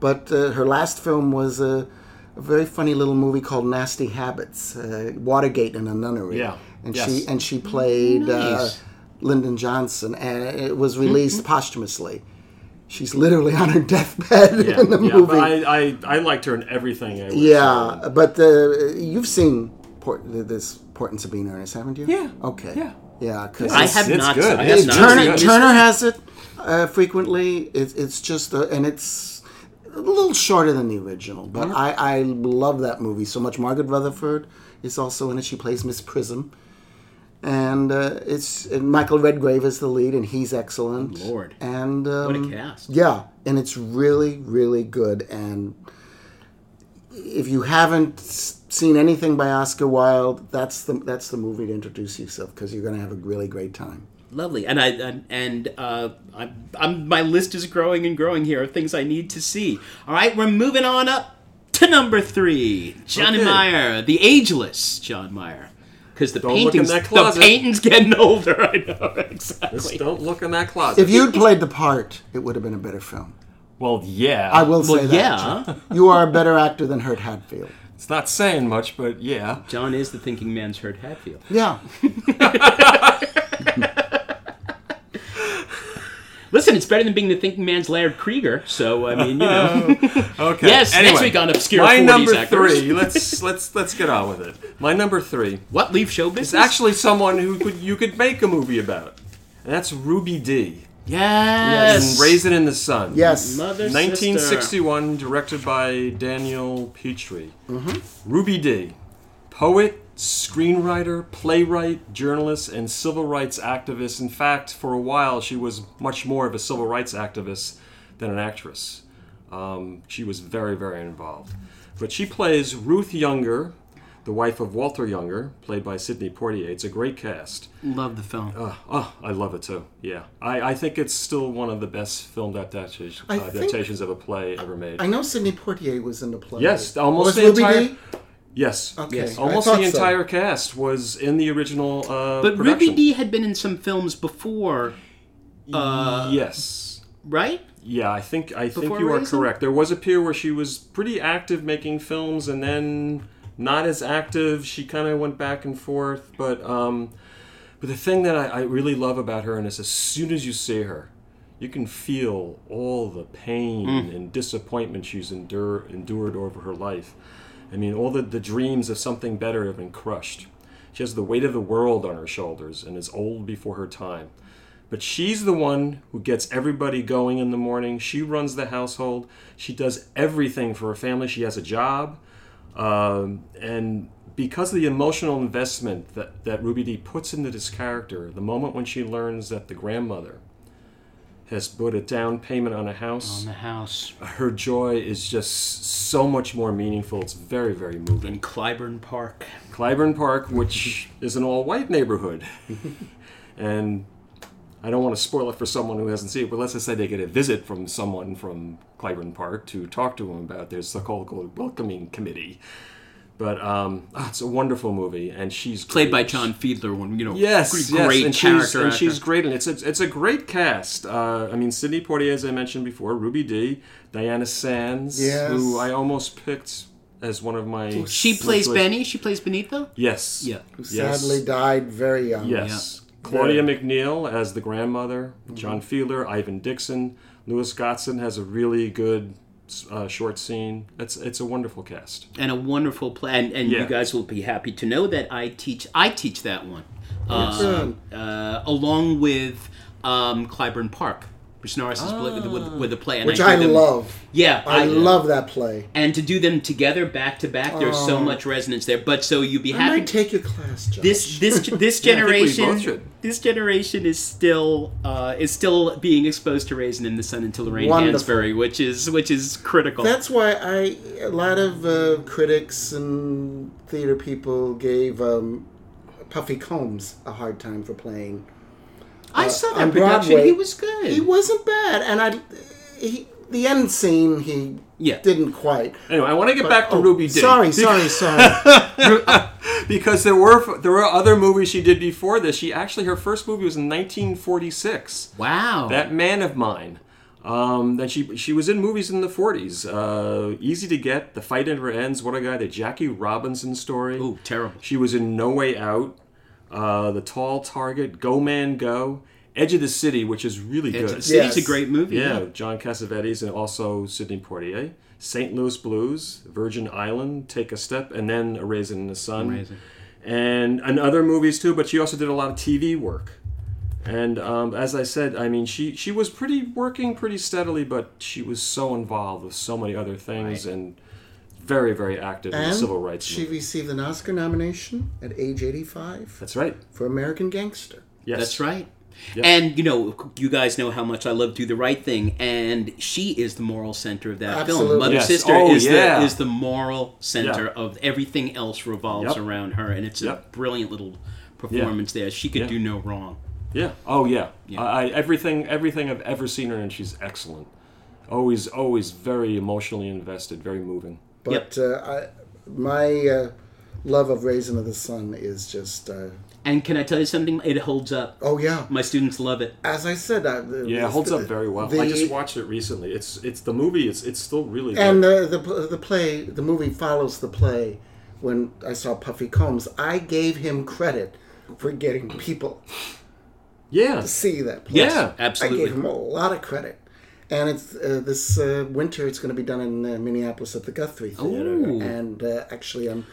but uh, her last film was a, a very funny little movie called Nasty Habits, uh, Watergate in a Nunnery. Yeah. and Yes. she and she played uh, Nice. Lyndon Johnson, and it was released posthumously. She's literally on her deathbed Yeah, [LAUGHS] in the yeah, movie. but I, I, I liked her in everything. I yeah, but uh, you've seen Port, this Port and Sabine Ernest, haven't you? Yeah. Okay. Yeah. Yeah, because I It's- have it's not. good. I It's have not Turner seen this Turner has it uh, frequently. It's it's just uh, and it's a little shorter than the original, but Uh-huh. I I love that movie so much. Margaret Rutherford is also in it. She plays Miss Prism. And uh, it's and Michael Redgrave is the lead, and he's excellent. Lord. and um, What a cast. Yeah, and it's really, really good. And if you haven't seen anything by Oscar Wilde, that's the that's the movie to introduce yourself because you're going to have a really great time. Lovely, and I and, and uh, I'm, I'm, my list is growing and growing here of things I need to see. All right, we're moving on up to number three, Johnny Okay. Meyer, the ageless John Meyer, because the Don't look in paintings, that the closet. painting's getting [LAUGHS] older. I know Just exactly. don't look in that closet. If you'd played the part, it would have been a better film. well, yeah. I will say Well, that. yeah. You are a better actor than Hurd Hatfield. It's not saying much, but yeah. John is the thinking man's Hurd Hatfield. Yeah. [LAUGHS] [LAUGHS] Listen, it's better than being the thinking man's Laird Cregar. So I mean, you know, [LAUGHS] Okay. Yes, next Anyway, week on Obscure My 40s number actors. three. [LAUGHS] Let's let's let's get on with it. My number three what leave show business? is actually someone who could you could make a movie about, and that's Ruby Dee yes, And Raisin in the Sun. Yes. Mother 1961, directed by Daniel Petrie. Mm-hmm. Ruby Dee Poet, screenwriter, playwright, journalist, and civil rights activist. In fact, for a while, she was much more of a civil rights activist than an actress. Um, she was very, very involved. But she plays Ruth Younger, the wife of Walter Younger, played by Sidney Poitier. It's a great cast. Love the film. Uh, oh, I love it too. Yeah, I, I think it's still one of the best filmed adaptations, I think- adaptations of a play ever made. I know Sidney Poitier was in the play. Yes, almost was the entire- D? Yes, Okay. Yes. I almost thought the so. entire cast was in the original uh, But production. Ruby Dee had been in some films before, Uh, yes, right? yeah, I think I think Before you are correct. There was a period where she was pretty active making films, and then not as active. She kind of went back and forth, but um, but the thing that I, I really love about her, and is as soon as you see her, you can feel all the pain and disappointment she's endure, endured over her life. I mean, all the, the dreams of something better have been crushed. She has the weight of the world on her shoulders and is old before her time. But she's the one who gets everybody going in the morning. She runs the household. She does everything for her family. She has a job. Um, and because of the emotional investment that, that Ruby Dee puts into this character, the moment when she learns that the grandmother has put a down payment on a house, On the house her joy is just so much more meaningful. It's very, very moving. in Clybourne Park. Clybourne Park, which [LAUGHS] is an all white neighborhood. [LAUGHS] and I don't want to spoil it for someone who hasn't seen it, but let's just say they get a visit from someone from Clybourne Park to talk to them about their so-called welcoming committee. But um, oh, [LAUGHS] it's a wonderful movie, and she's Played by. John Fiedler, one you know, Yes, great, yes, great and character she's and actor. she's great, and it's a, it's a great cast. Uh, I mean, Sidney Poitier, as I mentioned before, Ruby Dee, Diana Sands, Yes. who I almost picked as one of my. She plays literally- Benny. She plays Beneatha. Yes. Yeah. Who Yes. sadly died very young. Yes. Claudia McNeil as the grandmother, John Fiedler, Ivan Dixon, Louis Gossett has a really good uh, short scene. It's it's a wonderful cast. and a wonderful play. And, and you guys will be happy to know that I teach. I teach that one, uh, uh, along with um, Clybourne Park. Snaris is pla- with, with, with the play, and which do I them- love. Yeah, I love that play. And to do them together back to back, there's so much resonance there. But so you'd be I happy. might take your class, Josh. this this [LAUGHS] this Yeah, I think we generation both this generation is still uh, is still being exposed to Raisin in the Sun and to Lorraine Wonderful. Hansberry, which is which is critical. That's why I a lot of uh, critics and theater people gave um, Puffy Combs a hard time for playing. I uh, saw on that production. Broadway. He was good. He wasn't bad, and I he, the end scene he Yeah. didn't quite. Anyway, I want to get back to Oh, Ruby Dee. Sorry, sorry, sorry. [LAUGHS] because there were there were other movies she did before this. She actually her first movie was in 1946. wow. That Man of Mine. Um, then she she was in movies in the 40s. Uh, Easy to Get, The Fight Never Ends, What a Guy, the Jackie Robinson story. Ooh, terrible. She was in No Way Out, uh, The Tall Target, Go Man Go, Edge of the City, which is really It's, good. it's, it's a great movie. Yeah, Yeah. John Cassavetes and also Sidney Poitier. St. Louis Blues, Virgin Island, Take a Step, and then A Raisin in the Sun. Amazing. And, and other movies too, but she also did a lot of TV work. And um, as I said, I mean, she, she was pretty working pretty steadily, but she was so involved with so many other things Right. and very, very active in the civil rights she movement. received an Oscar nomination at age 85 That's right. for American Gangster. Yes. That's right. Yep. And you know, you guys know how much I love Do the Right Thing, and she is the moral center of that film. Absolutely. Mother Yes. Sister Oh, is yeah. the is the moral center Yeah. of everything else revolves Yep. around her, and it's a brilliant little performance there. She could Yeah. do no wrong. Yeah. Oh yeah. Yeah. I, I everything everything I've ever seen her in, she's excellent. Always always very emotionally invested, very moving. But uh, I, my uh, love of Raisin of the Sun is just, uh, And can I tell you something? It holds up. oh yeah. My students love it. As I said, the, Yeah, it holds up very well. I just watched it recently. It's it's the movie. It's it's still really good. And the, the the play, the movie follows the play. When I saw Puffy Combs, I gave him credit for getting people yeah. to see that play. Yes, Yeah. I gave him a lot of credit. And it's uh, this uh, winter. It's going to be done in uh, Minneapolis at the Guthrie Theater, Ooh. and uh, actually, I'm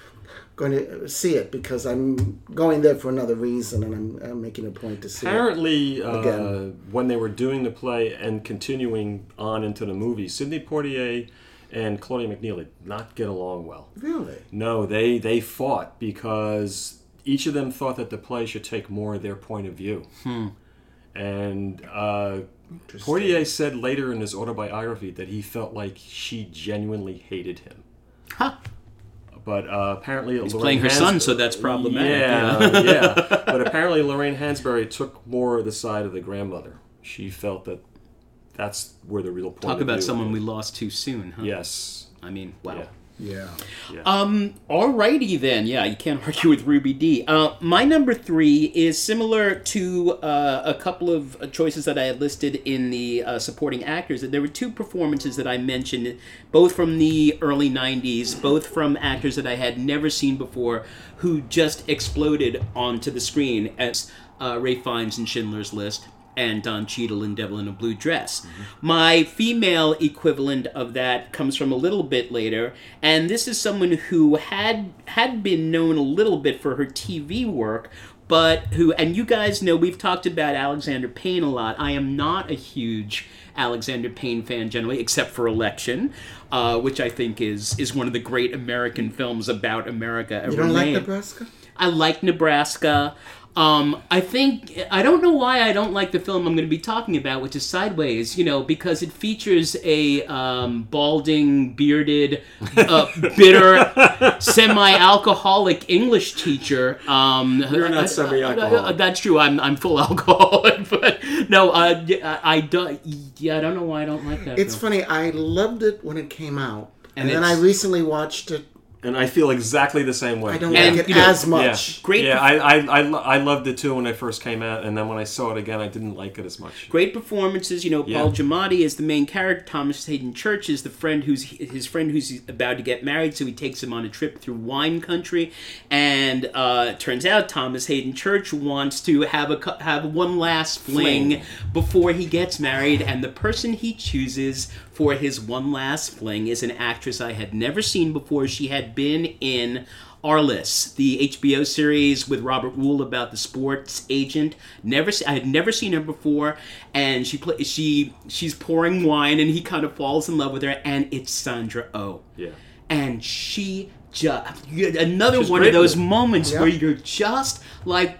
going to see it because I'm going there for another reason, and I'm, I'm making a point to see it. Apparently, uh, when they were doing the play and continuing on into the movie, Sidney Poitier and Claudia McNeil did not get along well. Really? No, they they fought because each of them thought that the play should take more of their point of view. And uh, Poitier said later in his autobiography that he felt like she genuinely hated him. Huh. But uh, apparently, He's playing her son, so that's problematic, Yeah, yeah. [LAUGHS] But apparently, Lorraine Hansberry took more of the side of the grandmother. She felt that that's where the real point. Talk of about view someone we lost too soon, huh? Yes. I mean, wow. Yeah. Yeah. Um, alrighty then. Yeah, you can't [LAUGHS] argue with Ruby Dee Uh, my number three is similar to uh, a couple of choices that I had listed in the uh, supporting actors. There were two performances that I mentioned, both from the early '90s, both from actors that I had never seen before, who just exploded onto the screen as uh, Ralph Fiennes in Schindler's List and Don Cheadle in Devil in a Blue Dress. My female equivalent of that comes from a little bit later, and this is someone who had had been known a little bit for her TV work, but who and you guys know we've talked about Alexander Payne a lot. I am not a huge Alexander Payne fan generally, except for Election, uh, which I think is is one of the great American films about America You don't like. Nebraska? I like Nebraska. Um, I think I don't know why I don't like the film I'm going to be talking about, which is Sideways. You know, because it features a um, balding, bearded, uh, [LAUGHS] bitter, semi-alcoholic English teacher. Um, You're not I- semi-alcoholic. I- I- that's true. I'm I'm full [LAUGHS] alcoholic, but no, uh, I, I don't. Yeah, I don't know why I don't like that. It's film. funny. I loved it when it came out, And and, then I recently watched it. And I feel exactly the same way. I don't yeah. And, like it you know, as much. Yeah, Great Yeah, perf- I, I, I, I loved it too when I first came out, and then when I saw it again, I didn't like it as much. Great performances, you know. Yeah. Paul Giamatti is the main character. Thomas Haden Church is the friend who's his friend who's about to get married, so he takes him on a trip through wine country. And uh, it turns out Thomas Haden Church wants to have a cou- have one last fling, Fling. before he gets married, and the person he chooses for his one last fling is an actress I had never seen before. She had been in Arliss, the HBO series with Robert Wuhl about the sports agent. Never, I had never seen her before, and she play, she she's pouring wine, and he kind of falls in love with her, and it's Sandra Oh, Yeah. and she just another She's one of those it. moments Yeah. where you're just like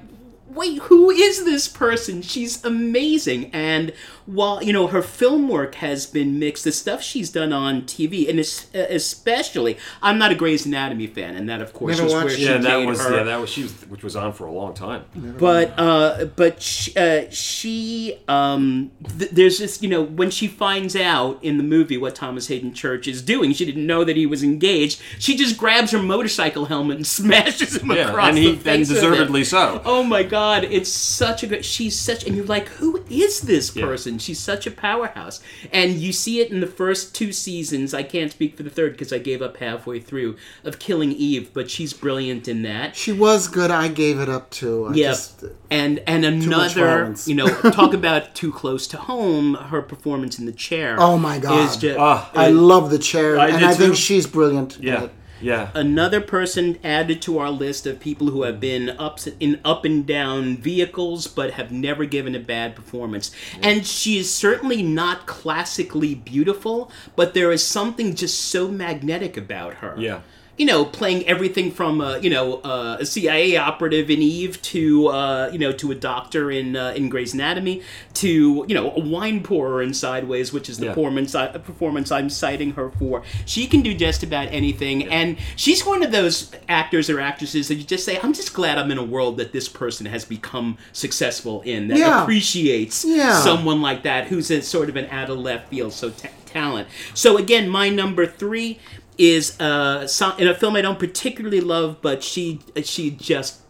wait who is this person she's amazing and while you know her film work has been mixed the stuff she's done on tv and especially i'm not a Grey's anatomy fan and that of course Never was where watched she Yeah, that made was her yeah, that was she was which was on for a long time. but uh, but sh- uh, she um, th- there's this you know when she finds out in the movie what Thomas Haden Church is doing, she didn't know that he was engaged. She just grabs her motorcycle helmet and [LAUGHS] smashes him Yeah, across and he the and face with it. deservedly so. Oh my God! It's such a good. She's such, and you're like, who is this Yeah. Person? She's such a powerhouse, and you see it in the first two seasons. I can't speak for the third because I gave up halfway through of Killing Eve, but she's brilliant in that. She was good. I gave it up too. I Yeah, just- and and another, you know, [LAUGHS] talk about too close to home. Her performance in the chair. Oh my God. Is just Ah. I love the chair, I and did I think she's brilliant. in Yeah. Yeah. another person added to our list of people who have been ups in up and down vehicles but have never given a bad performance and she is certainly not classically beautiful but there is something just so magnetic about her Yeah. You know, playing everything from uh, you know uh, a CIA operative in Eve to uh, you know to a doctor in uh, in Grey's Anatomy to you know a wine pourer in Sideways, which is the Yeah. performance I, performance I'm citing her for. She can do just about anything, and she's one of those actors or actresses that you just say, I'm just glad I'm in a world that this person has become successful in that Yeah. appreciates Yeah. someone like that who's a sort of an out of left field so ta- talent. So again, my number three is uh, so- in a film I don't particularly love, but she she just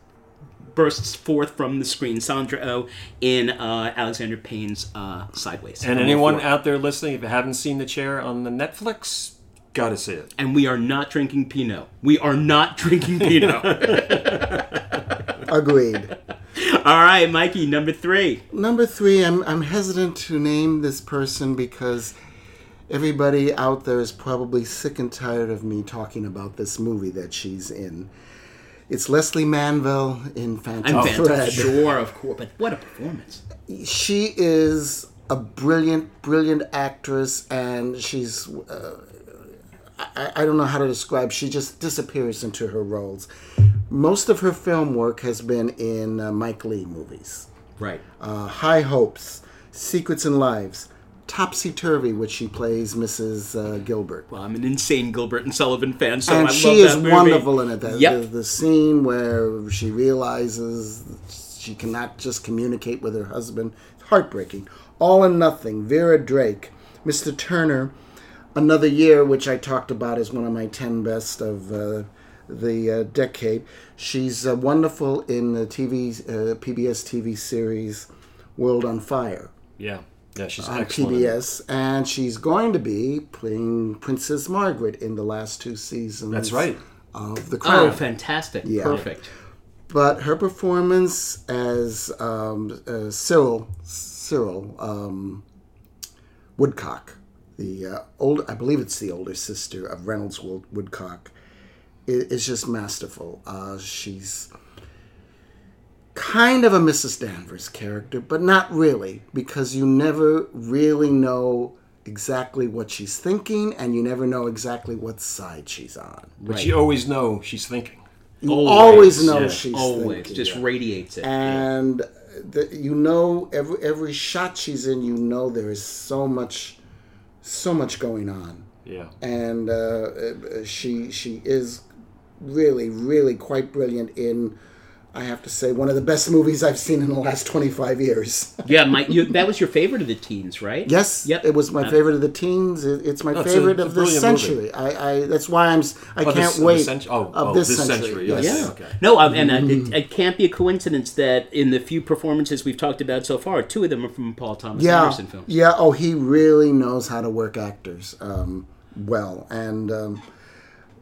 bursts forth from the screen. Sandra Oh in uh, Alexander Payne's uh, Sideways. And anyone four. out there listening, if you haven't seen the chair on the Netflix, gotta see it. and we are not drinking Pinot. We are not [LAUGHS] drinking Pinot. [LAUGHS] Agreed. All right, Mikey, number three. Number three, I'm, I'm hesitant to name this person because everybody out there is probably sick and tired of me talking about this movie that she's in. It's Lesley Manville in Phantom I'm Thread. Phantom, sure, of course, but what a performance! She is a brilliant, brilliant actress, and she's. Uh, I, I don't know how to describe. She just disappears into her roles. Most of her film work has been in uh, Mike Leigh movies. Right. uh, High Hopes, Secrets and Lies, Topsy Turvy, which she plays Mrs. Uh, Gilbert. Well, I'm an insane Gilbert and Sullivan fan, so and I she love is that movie. She is wonderful in it. The, Yep. the, the scene where she realizes she cannot just communicate with her husband, heartbreaking. All and Nothing, Vera Drake, Mr. Turner, Another Year, which I talked about as one of my 10 best of uh, the uh, decade. She's uh, wonderful in the TV, uh, PBS TV series World on Fire Yeah. Yeah, she's on excellent. PBS, and she's going to be playing Princess Margaret in the last two seasons. That's right. Of The Crown. Oh, fantastic! Yeah. Perfect. But her performance as um, uh, Cyril Cyril um, Woodcock, the uh, old I believe it's the older sister of Reynolds Woodcock, is just masterful. Uh, she's kind of a Mrs. Danvers character, but not really, because you never really know exactly what she's thinking, and you never know exactly what side she's on. But you always know she's thinking. You Always, always, know yeah, she's Always, thinking. just radiates it. and the, you know every every shot she's in you know there is so much so much going on Yeah. and uh, uh, she she is really really quite brilliant in I have to say one of the best movies I've seen in the last 25 years [LAUGHS] yeah, Mike, you, that was your favorite of the teens, right? yes Yep. it was my favorite of the teens it, it's my it's a- favorite it's a of this century I, I that's why I'm s- I Oh, can't this- of the wait cent- oh, of oh, this, this century, century, yes. yes. Yeah. Okay. No, um, and uh, it, it can't be a coincidence that in the few performances we've talked about so far, two of them are from Paul Thomas yeah, Anderson films. Yeah. Oh, he really knows how to work actors um, well, and um,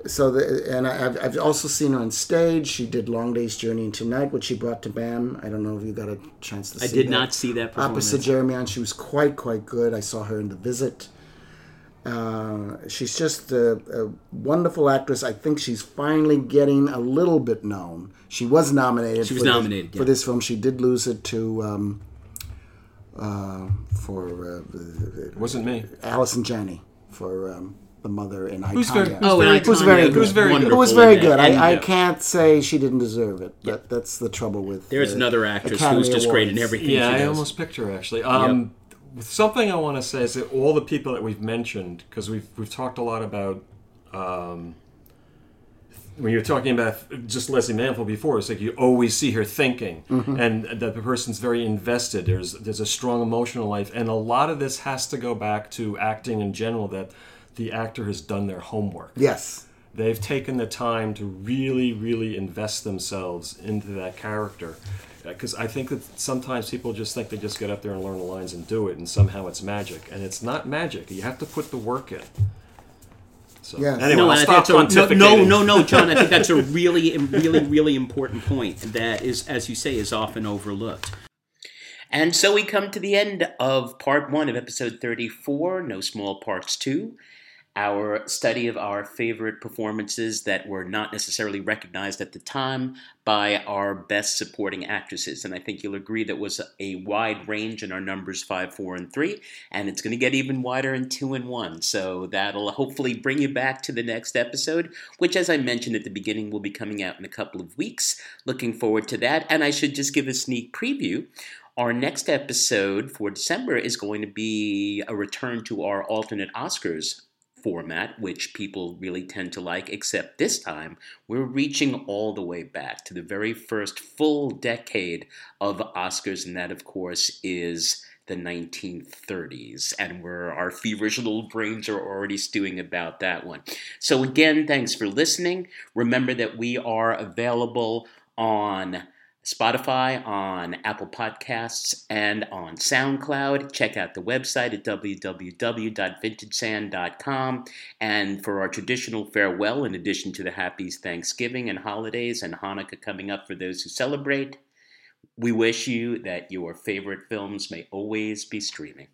so the and I, I've, I've also seen her on stage. She did Long Day's Journey into Night, which she brought to BAM. I don't know if you got a chance to see I did that. not see that performance. opposite Jeremy, and she was quite quite good. I saw her in The Visit. Uh, she's just a, a wonderful actress. I think she's finally getting a little bit known. She was nominated. She was for this- nominated, yeah. for this film. She did lose it to um, uh, for uh, It wasn't me. Allison Janney for um, the mother in I, Who's very- who's Oh, very- and who's very was good. Who's very good. It was very good. I, I can't say she didn't deserve it. That, that's the trouble with. There's uh, another actress Academy who's just great in everything Yeah, she I almost picked her actually. Um, Something I want to say is that all the people that we've mentioned, because we've we've talked a lot about. Um, when you're talking about just Lesley Manville before, it's like you always see her thinking, and that the person's very invested. There's there's a strong emotional life, and a lot of this has to go back to acting in general. That the actor has done their homework. Yes. They've taken the time to really, really invest themselves into that character. Uh, because I think that sometimes people just think they just get up there and learn the lines and do it, and somehow it's magic. And it's not magic. You have to put the work in. So, Yes. anyway, no, I'll and I stop that's a, no, pontificating. no, no, no, [LAUGHS] John. I think that's a really, really, really important point that is, as you say, is often overlooked. And so we come to the end of part one of episode 34, No Small Parts 2, our study of our favorite performances that were not necessarily recognized at the time by our best supporting actresses. And I think you'll agree that was a wide range in our numbers 5, 4, and 3, and it's going to get even wider in 2 and 1. So that'll hopefully bring you back to the next episode, which, as I mentioned at the beginning, will be coming out in a couple of weeks. Looking forward to that. And I should just give a sneak preview. Our next episode for December is going to be a return to our alternate Oscars format, which people really tend to like, except this time we're reaching all the way back to the very first full decade of Oscars, and that, of course, is the 1930s, and we're our feverish little brains are already stewing about that one. So, again, thanks for listening. Remember that we are available on Spotify, on Apple Podcasts, and on SoundCloud. Check out the website at www.vintagesand.com. And for our traditional farewell, in addition to the happy Thanksgiving and holidays and Hanukkah coming up for those who celebrate, we wish you that your favorite films may always be streaming.